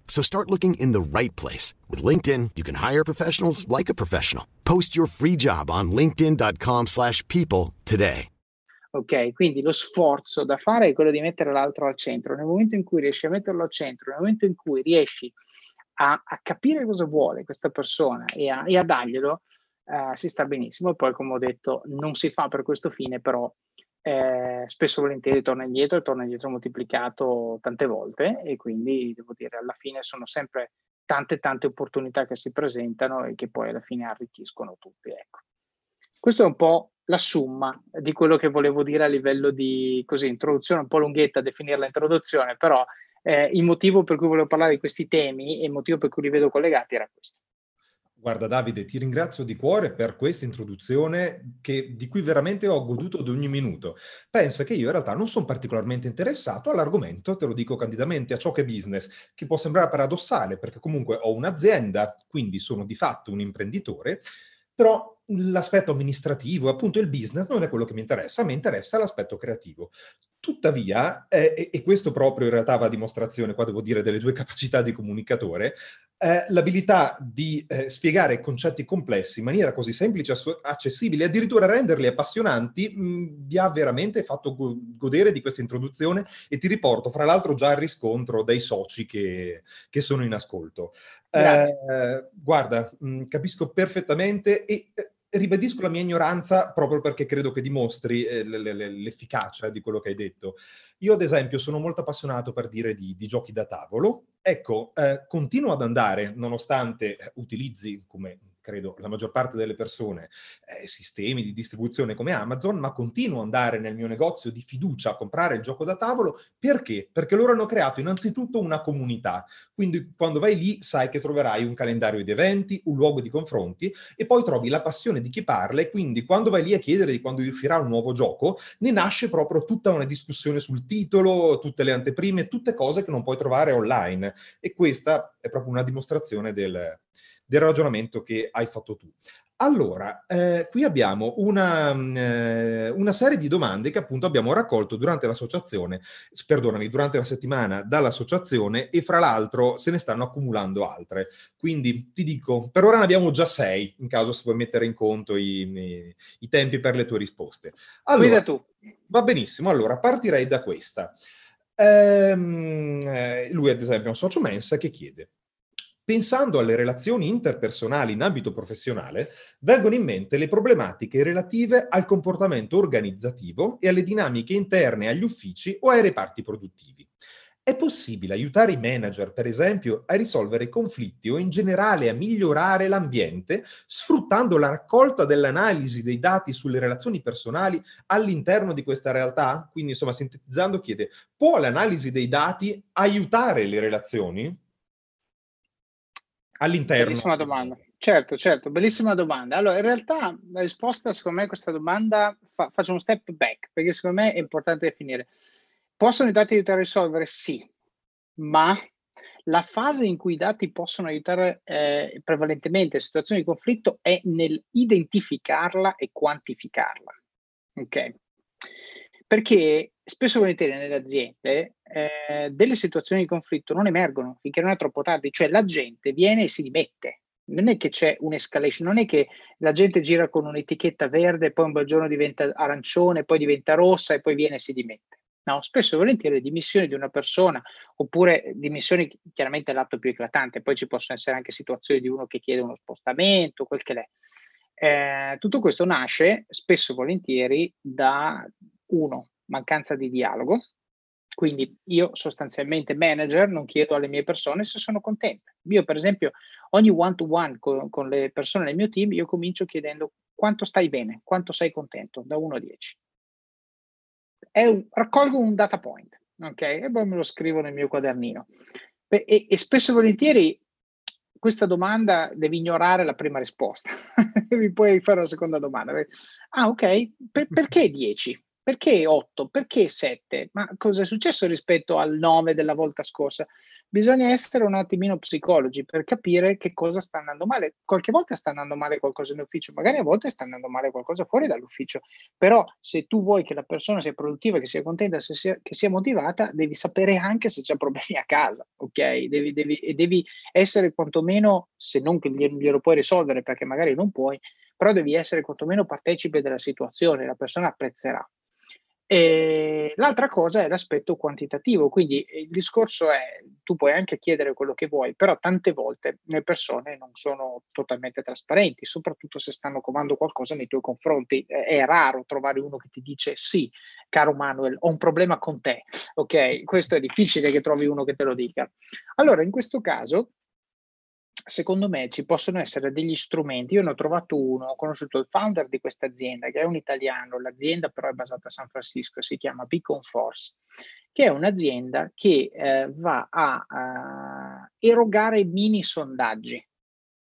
So start looking in the right place. With LinkedIn, you can hire professionals like a professional. Post your free job on linkedin.com slash people today. Ok, quindi lo sforzo da fare è quello di mettere l'altro al centro. Nel momento in cui riesci a metterlo al centro, nel momento in cui riesci a, a capire cosa vuole questa persona e a, e a darglielo, uh, si sta benissimo. E poi, come ho detto, non si fa per questo fine, però eh, spesso e volentieri torna indietro e torna indietro moltiplicato tante volte e quindi devo dire alla fine sono sempre tante tante opportunità che si presentano e che poi alla fine arricchiscono tutti. Ecco. Questo è un po' la summa di quello che volevo dire a livello di così, introduzione un po' lunghetta a definire l'introduzione, però eh, il motivo per cui volevo parlare di questi temi e il motivo per cui li vedo collegati era questo. Guarda Davide, ti ringrazio di cuore per questa introduzione che, di cui veramente ho goduto ad ogni minuto. Pensa che io in realtà non sono particolarmente interessato all'argomento, te lo dico candidamente, a ciò che è business, che può sembrare paradossale perché comunque ho un'azienda, quindi sono di fatto un imprenditore, però l'aspetto amministrativo, appunto il business, non è quello che mi interessa, me interessa l'aspetto creativo. Tuttavia, eh, e questo proprio in realtà va a dimostrazione, qua devo dire, delle due capacità di comunicatore, eh, l'abilità di eh, spiegare concetti complessi in maniera così semplice, e accessibile, addirittura renderli appassionanti, mh, mi ha veramente fatto go- godere di questa introduzione e ti riporto, fra l'altro, già il riscontro dei soci che, che sono in ascolto. Eh, guarda, mh, capisco perfettamente e eh, ribadisco la mia ignoranza proprio perché credo che dimostri eh, l'efficacia di quello che hai detto. Io, ad esempio, sono molto appassionato per dire di, di giochi da tavolo. Ecco, eh, continuo ad andare, nonostante eh, utilizzi, come credo la maggior parte delle persone, eh, sistemi di distribuzione come Amazon, ma continuo ad andare nel mio negozio di fiducia a comprare il gioco da tavolo. Perché? Perché loro hanno creato innanzitutto una comunità. Quindi quando vai lì sai che troverai un calendario di eventi, un luogo di confronti e poi trovi la passione di chi parla e quindi quando vai lì a chiedere di quando uscirà un nuovo gioco, ne nasce proprio tutta una discussione sul titolo, tutte le anteprime, tutte cose che non puoi trovare online. E questa è proprio una dimostrazione del del ragionamento che hai fatto tu. Allora, eh, qui abbiamo una, eh, una, serie di domande che appunto abbiamo raccolto durante l'associazione, perdonami, durante la settimana dall'associazione e fra l'altro se ne stanno accumulando altre. Quindi ti dico, per ora ne abbiamo già sei, in caso si puoi mettere in conto i, i, i tempi per le tue risposte. Allora, tu. Va benissimo, allora partirei da questa. Ehm, eh, lui ad esempio è un socio mensa che chiede Pensando alle relazioni interpersonali in ambito professionale, vengono in mente le problematiche relative al comportamento organizzativo e alle dinamiche interne agli uffici o ai reparti produttivi. È possibile aiutare i manager, per esempio, a risolvere conflitti o in generale a migliorare l'ambiente sfruttando la raccolta dell'analisi dei dati sulle relazioni personali all'interno di questa realtà? Quindi, insomma, sintetizzando, chiede, può l'analisi dei dati aiutare le relazioni? All'interno? Bellissima domanda. Certo, certo, bellissima domanda. Allora, in realtà la risposta, secondo me, a questa domanda fa, faccio uno step back, perché secondo me è importante definire. Possono i dati aiutare a risolvere? Sì, ma la fase in cui i dati possono aiutare eh, prevalentemente situazioni di conflitto è nell'identificarla e quantificarla. Ok? Perché spesso e volentieri nelle aziende eh, delle situazioni di conflitto non emergono finché non è troppo tardi, cioè la gente viene e si dimette. Non è che c'è un'escalation, non è che la gente gira con un'etichetta verde, poi un bel giorno diventa arancione, poi diventa rossa e poi viene e si dimette. No, spesso e volentieri le dimissioni di una persona, oppure dimissioni chiaramente è l'atto più eclatante, poi ci possono essere anche situazioni di uno che chiede uno spostamento, quel che è. Eh, tutto questo nasce spesso e volentieri da uno, mancanza di dialogo. Quindi io sostanzialmente manager non chiedo alle mie persone se sono contente. Io per esempio ogni one to one con, con le persone nel mio team io comincio chiedendo quanto stai bene, quanto sei contento da 1 a 10. Un, raccolgo un data point, ok? E poi me lo scrivo nel mio quadernino. E, e, spesso e volentieri questa domanda devi ignorare la prima risposta, devi poi fare la seconda domanda. Ah, ok, per, perché 10? Perché 8? Perché 7? Ma cosa è successo rispetto al 9 della volta scorsa? Bisogna essere un attimino psicologi per capire che cosa sta andando male. Qualche volta sta andando male qualcosa in ufficio, magari a volte sta andando male qualcosa fuori dall'ufficio. Però se tu vuoi che la persona sia produttiva, che sia contenta, sia, che sia motivata, devi sapere anche se c'è problemi a casa, ok? Devi, devi, e devi essere quantomeno, se non che glielo puoi risolvere perché magari non puoi, però devi essere quantomeno partecipe della situazione, la persona apprezzerà. E l'altra cosa è l'aspetto quantitativo, quindi il discorso è, tu puoi anche chiedere quello che vuoi, però tante volte le persone non sono totalmente trasparenti, soprattutto se stanno comando qualcosa nei tuoi confronti. È raro trovare uno che ti dice sì, caro Manuel, ho un problema con te, ok? Questo è difficile che trovi uno che te lo dica. Allora, in questo caso, secondo me ci possono essere degli strumenti. Io ne ho trovato uno, ho conosciuto il founder di questa azienda, che è un italiano, l'azienda però è basata a San Francisco, si chiama Beacon Force, che è un'azienda che eh, va a uh, erogare mini sondaggi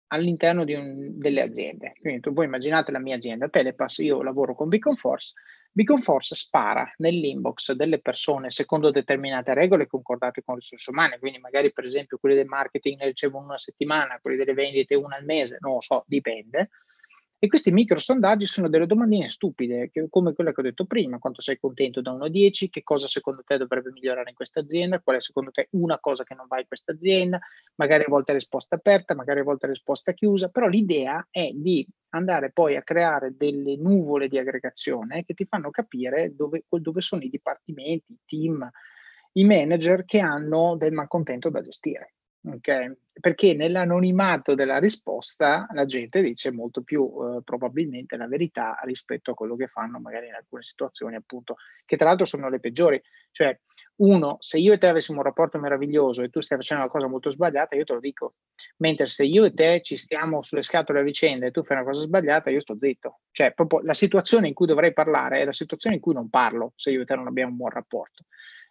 all'interno un, delle aziende. Quindi tu voi immaginate la mia azienda, Telepass, io lavoro con Beacon Force, Beacon Force spara nell'inbox delle persone secondo determinate regole concordate con risorse umane, quindi magari per esempio quelli del marketing ne ricevono una settimana, quelli delle vendite una al mese, non lo so, dipende. E questi micro sondaggi sono delle domandine stupide, che, come quella che ho detto prima, quanto sei contento da 1 a 10, che cosa secondo te dovrebbe migliorare in questa azienda, qual è secondo te una cosa che non va in questa azienda, magari a volte risposta aperta, magari a volte risposta chiusa, però l'idea è di andare poi a creare delle nuvole di aggregazione che ti fanno capire dove, dove sono i dipartimenti, i team, i manager che hanno del malcontento da gestire okay? perché nell'anonimato della risposta la gente dice molto più eh, probabilmente la verità rispetto a quello che fanno magari in alcune situazioni appunto che tra l'altro sono le peggiori. Cioè uno se io e te avessimo un rapporto meraviglioso e tu stai facendo una cosa molto sbagliata io te lo dico. Mentre se io e te ci stiamo sulle scatole a vicenda e tu fai una cosa sbagliata io sto zitto. Cioè proprio la situazione in cui dovrei parlare è la situazione in cui non parlo se io e te non abbiamo un buon rapporto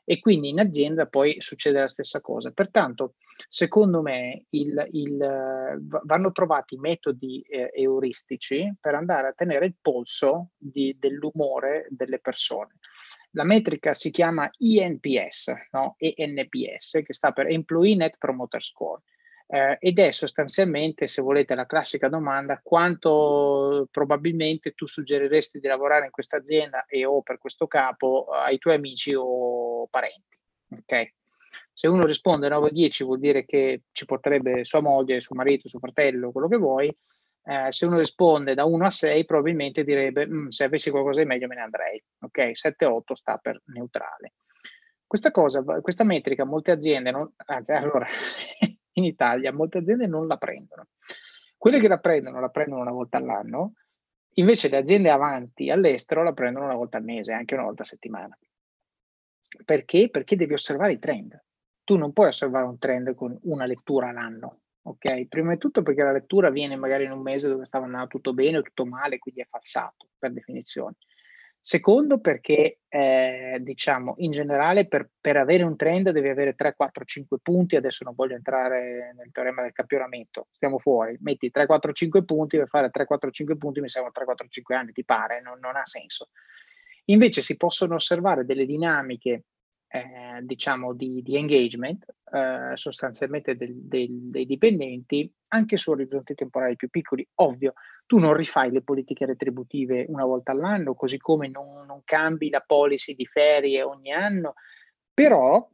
e quindi in azienda poi succede la stessa cosa. Pertanto, secondo me, il, il, vanno trovati metodi eh, euristici per andare a tenere il polso di, dell'umore delle persone. La metrica si chiama ENPS, no? ENPS, che sta per Employee Net Promoter Score. Eh, ed è sostanzialmente, se volete, la classica domanda quanto probabilmente tu suggeriresti di lavorare in questa azienda e o per questo capo ai tuoi amici o parenti. Ok? Se uno risponde 9-10 vuol dire che ci porterebbe sua moglie, suo marito, suo fratello, quello che vuoi. Eh, se uno risponde da 1 a 6 probabilmente direbbe mm, se avessi qualcosa di meglio me ne andrei. Ok? 7-8 sta per neutrale. Questa cosa, questa metrica molte aziende, non, anzi allora in Italia molte aziende non la prendono. Quelle che la prendono, la prendono una volta all'anno, invece le aziende avanti all'estero la prendono una volta al mese, anche una volta a settimana. Perché? Perché devi osservare i trend. Tu non puoi osservare un trend con una lettura all'anno, ok? Prima di tutto perché la lettura viene magari in un mese dove stava andando tutto bene o tutto male, quindi è falsato per definizione. Secondo perché, eh, diciamo, in generale per, per, avere un trend devi avere 3, 4, 5 punti, adesso non voglio entrare nel teorema del campionamento, stiamo fuori, metti 3, 4, 5 punti, per fare 3, 4, 5 punti mi servono 3, 4, 5 anni, ti pare? Non, non ha senso. Invece si possono osservare delle dinamiche eh, diciamo di, di engagement eh, sostanzialmente del, del, dei dipendenti anche su orizzonti temporali più piccoli. Ovvio, tu non rifai le politiche retributive una volta all'anno, così come non, non cambi la policy di ferie ogni anno, però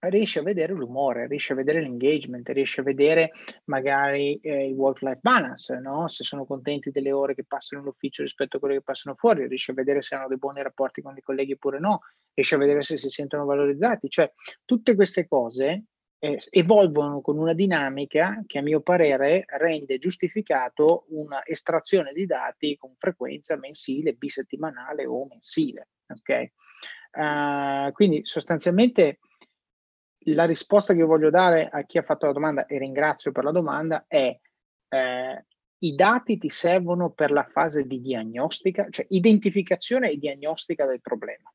riesci a vedere l'umore, riesci a vedere l'engagement, riesci a vedere magari eh, il work-life balance, no? se sono contenti delle ore che passano in ufficio rispetto a quelle che passano fuori, riesci a vedere se hanno dei buoni rapporti con i colleghi oppure no, riesci a vedere se si sentono valorizzati, cioè tutte queste cose eh, evolvono con una dinamica che a mio parere rende giustificato una estrazione di dati con frequenza mensile, bisettimanale o mensile. Okay? Uh, quindi sostanzialmente la risposta che voglio dare a chi ha fatto la domanda, e ringrazio per la domanda, è eh, i dati ti servono per la fase di diagnostica, cioè identificazione e diagnostica del problema.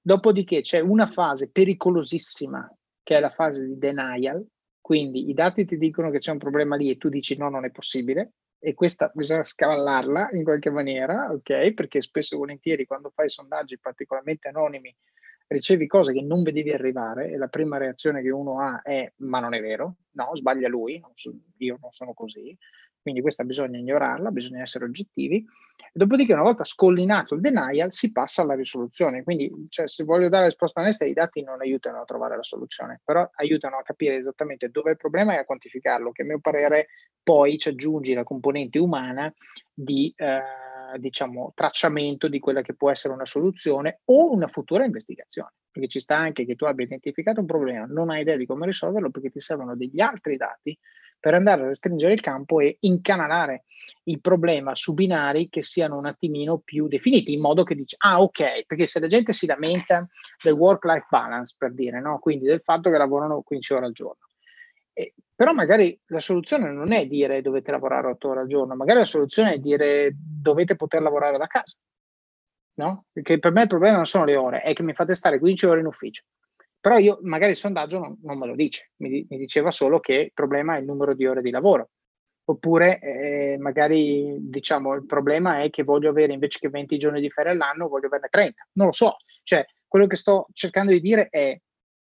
Dopodiché c'è una fase pericolosissima che è la fase di denial, quindi i dati ti dicono che c'è un problema lì e tu dici no, non è possibile, e questa bisogna scavallarla in qualche maniera, ok? Perché spesso e volentieri quando fai sondaggi particolarmente anonimi ricevi cose che non vedevi arrivare e la prima reazione che uno ha è ma non è vero, no, sbaglia lui, non so, io non sono così. Quindi questa bisogna ignorarla, bisogna essere oggettivi. Dopodiché, una volta scollinato il denial, si passa alla risoluzione. Quindi, cioè, se voglio dare risposta onesta, i dati non aiutano a trovare la soluzione, però aiutano a capire esattamente dove è il problema e a quantificarlo, che a mio parere poi ci aggiungi la componente umana di... Eh, diciamo, tracciamento di quella che può essere una soluzione o una futura investigazione. Perché ci sta anche che tu abbia identificato un problema, non hai idea di come risolverlo perché ti servono degli altri dati per andare a restringere il campo e incanalare il problema su binari che siano un attimino più definiti, in modo che dici, ah ok, perché se la gente si lamenta del work-life balance, per dire, no? quindi del fatto che lavorano 15 ore al giorno, eh, però magari la soluzione non è dire dovete lavorare 8 ore al giorno, magari la soluzione è dire dovete poter lavorare da casa. No? Perché per me il problema non sono le ore, è che mi fate stare 15 ore in ufficio. Però io magari il sondaggio non, non me lo dice, mi, mi, diceva solo che il problema è il numero di ore di lavoro. Oppure eh, magari diciamo il problema è che voglio avere invece che 20 giorni di ferie all'anno, voglio averne 30. Non lo so. Cioè, quello che sto cercando di dire è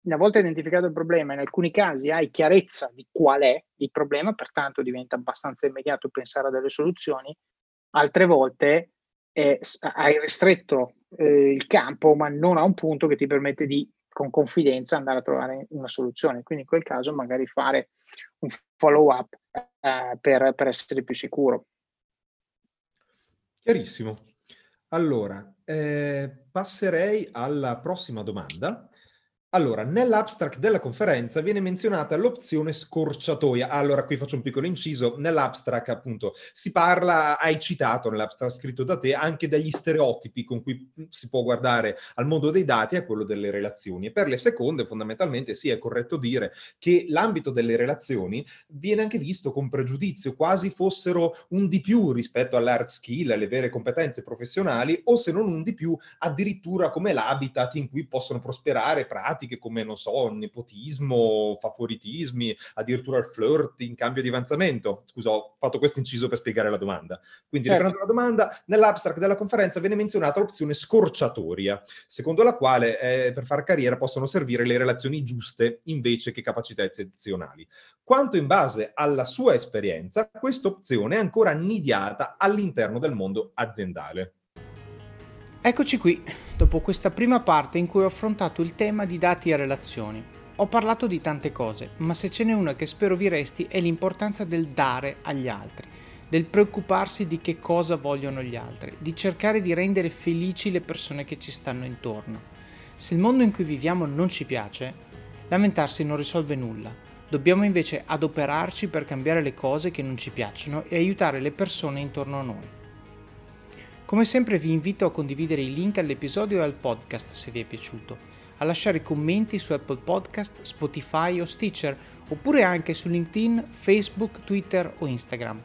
una volta identificato il problema, in alcuni casi hai chiarezza di qual è il problema, pertanto diventa abbastanza immediato pensare a delle soluzioni, altre volte eh, hai ristretto eh, il campo, ma non a un punto che ti permette di con confidenza andare a trovare una soluzione. Quindi in quel caso magari fare un follow up eh, per, per essere più sicuro. Chiarissimo. Allora, eh, passerei alla prossima domanda allora, nell'abstract della conferenza viene menzionata l'opzione scorciatoia. Allora, qui faccio un piccolo inciso. Nell'abstract, appunto, si parla, hai citato nell'abstract scritto da te, anche degli stereotipi con cui si può guardare al mondo dei dati e a quello delle relazioni. E per le seconde, fondamentalmente, sì, è corretto dire che l'ambito delle relazioni viene anche visto con pregiudizio, quasi fossero un di più rispetto all'hard skill, alle vere competenze professionali, o se non un di più, addirittura come l'habitat in cui possono prosperare pratiche pratiche come, non so, nepotismo, favoritismi, addirittura il flirt in cambio di avanzamento. Scusa, ho fatto questo inciso per spiegare la domanda. Quindi, certo. riprendo la domanda, nell'abstract della conferenza viene menzionata l'opzione scorciatoria, secondo la quale eh, per fare carriera possono servire le relazioni giuste invece che capacità eccezionali. Quanto in base alla sua esperienza, questa opzione è ancora nidiata all'interno del mondo aziendale. Eccoci qui, dopo questa prima parte in cui ho affrontato il tema di dati e relazioni. Ho parlato di tante cose, ma se ce n'è una che spero vi resti è l'importanza del dare agli altri, del preoccuparsi di che cosa vogliono gli altri, di cercare di rendere felici le persone che ci stanno intorno. Se il mondo in cui viviamo non ci piace, lamentarsi non risolve nulla. Dobbiamo invece adoperarci per cambiare le cose che non ci piacciono e aiutare le persone intorno a noi. Come sempre vi invito a condividere i link all'episodio e al podcast se vi è piaciuto, a lasciare commenti su Apple Podcast, Spotify o Stitcher, oppure anche su LinkedIn, Facebook, Twitter o Instagram.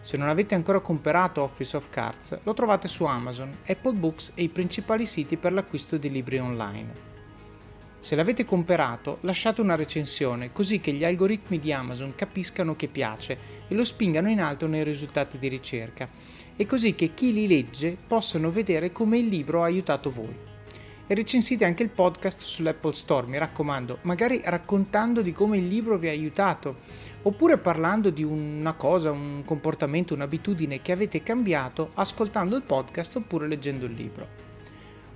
Se non avete ancora comprato Office of Cards, lo trovate su Amazon, Apple Books e i principali siti per l'acquisto di libri online. Se l'avete comprato, lasciate una recensione così che gli algoritmi di Amazon capiscano che piace e lo spingano in alto nei risultati di ricerca e così che chi li legge possano vedere come il libro ha aiutato voi. E recensite anche il podcast sull'Apple Store, mi raccomando, magari raccontando di come il libro vi ha aiutato, oppure parlando di una cosa, un comportamento, un'abitudine che avete cambiato ascoltando il podcast oppure leggendo il libro.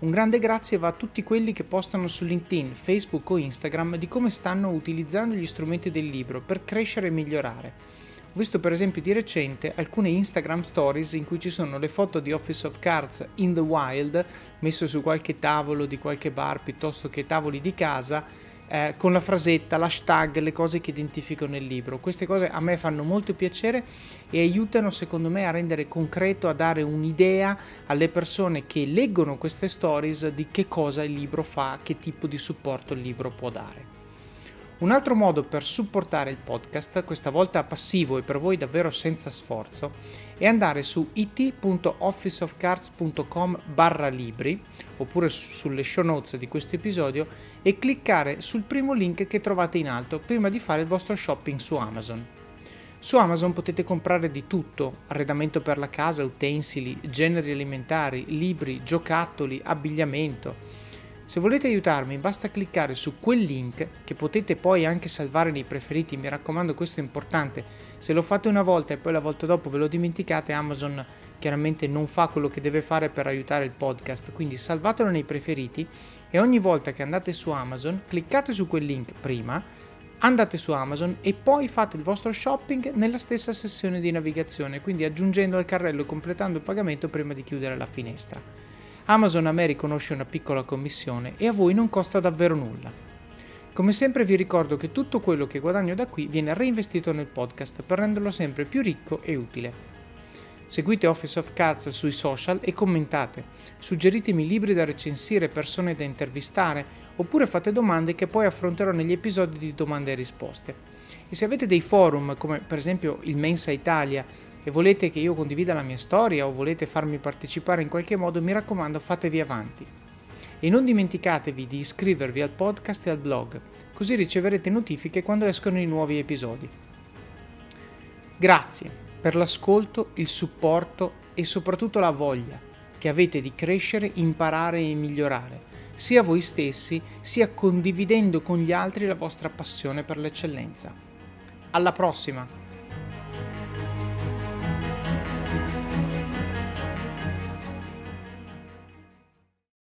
Un grande grazie va a tutti quelli che postano su LinkedIn, Facebook o Instagram di come stanno utilizzando gli strumenti del libro per crescere e migliorare ho visto per esempio di recente alcune Instagram stories in cui ci sono le foto di Office of Cards in the wild, messo su qualche tavolo di qualche bar piuttosto che tavoli di casa, eh, con la frasetta, l'hashtag, le cose che identificano il libro. Queste cose a me fanno molto piacere e aiutano secondo me a rendere concreto, a dare un'idea alle persone che leggono queste stories di che cosa il libro fa, che tipo di supporto il libro può dare. Un altro modo per supportare il podcast, questa volta passivo e per voi davvero senza sforzo, è andare su it.officeofcards.com barra libri oppure sulle show notes di questo episodio e cliccare sul primo link che trovate in alto prima di fare il vostro shopping su Amazon. Su Amazon potete comprare di tutto, arredamento per la casa, utensili, generi alimentari, libri, giocattoli, abbigliamento se volete aiutarmi basta cliccare su quel link che potete poi anche salvare nei preferiti, mi raccomando questo è importante, se lo fate una volta e poi la volta dopo ve lo dimenticate Amazon chiaramente non fa quello che deve fare per aiutare il podcast, quindi salvatelo nei preferiti e ogni volta che andate su Amazon cliccate su quel link prima, andate su Amazon e poi fate il vostro shopping nella stessa sessione di navigazione, quindi aggiungendo al carrello e completando il pagamento prima di chiudere la finestra. Amazon a me riconosce una piccola commissione e a voi non costa davvero nulla. Come sempre vi ricordo che tutto quello che guadagno da qui viene reinvestito nel podcast per renderlo sempre più ricco e utile. Seguite Office of Cards sui social e commentate. Suggeritemi libri da recensire, persone da intervistare, oppure fate domande che poi affronterò negli episodi di domande e risposte. E se avete dei forum, come per esempio il Mensa Italia, e volete che io condivida la mia storia o volete farmi partecipare in qualche modo, mi raccomando fatevi avanti. E non dimenticatevi di iscrivervi al podcast e al blog, così riceverete notifiche quando escono i nuovi episodi. Grazie per l'ascolto, il supporto e soprattutto la voglia che avete di crescere, imparare e migliorare, sia voi stessi, sia condividendo con gli altri la vostra passione per l'eccellenza. Alla prossima!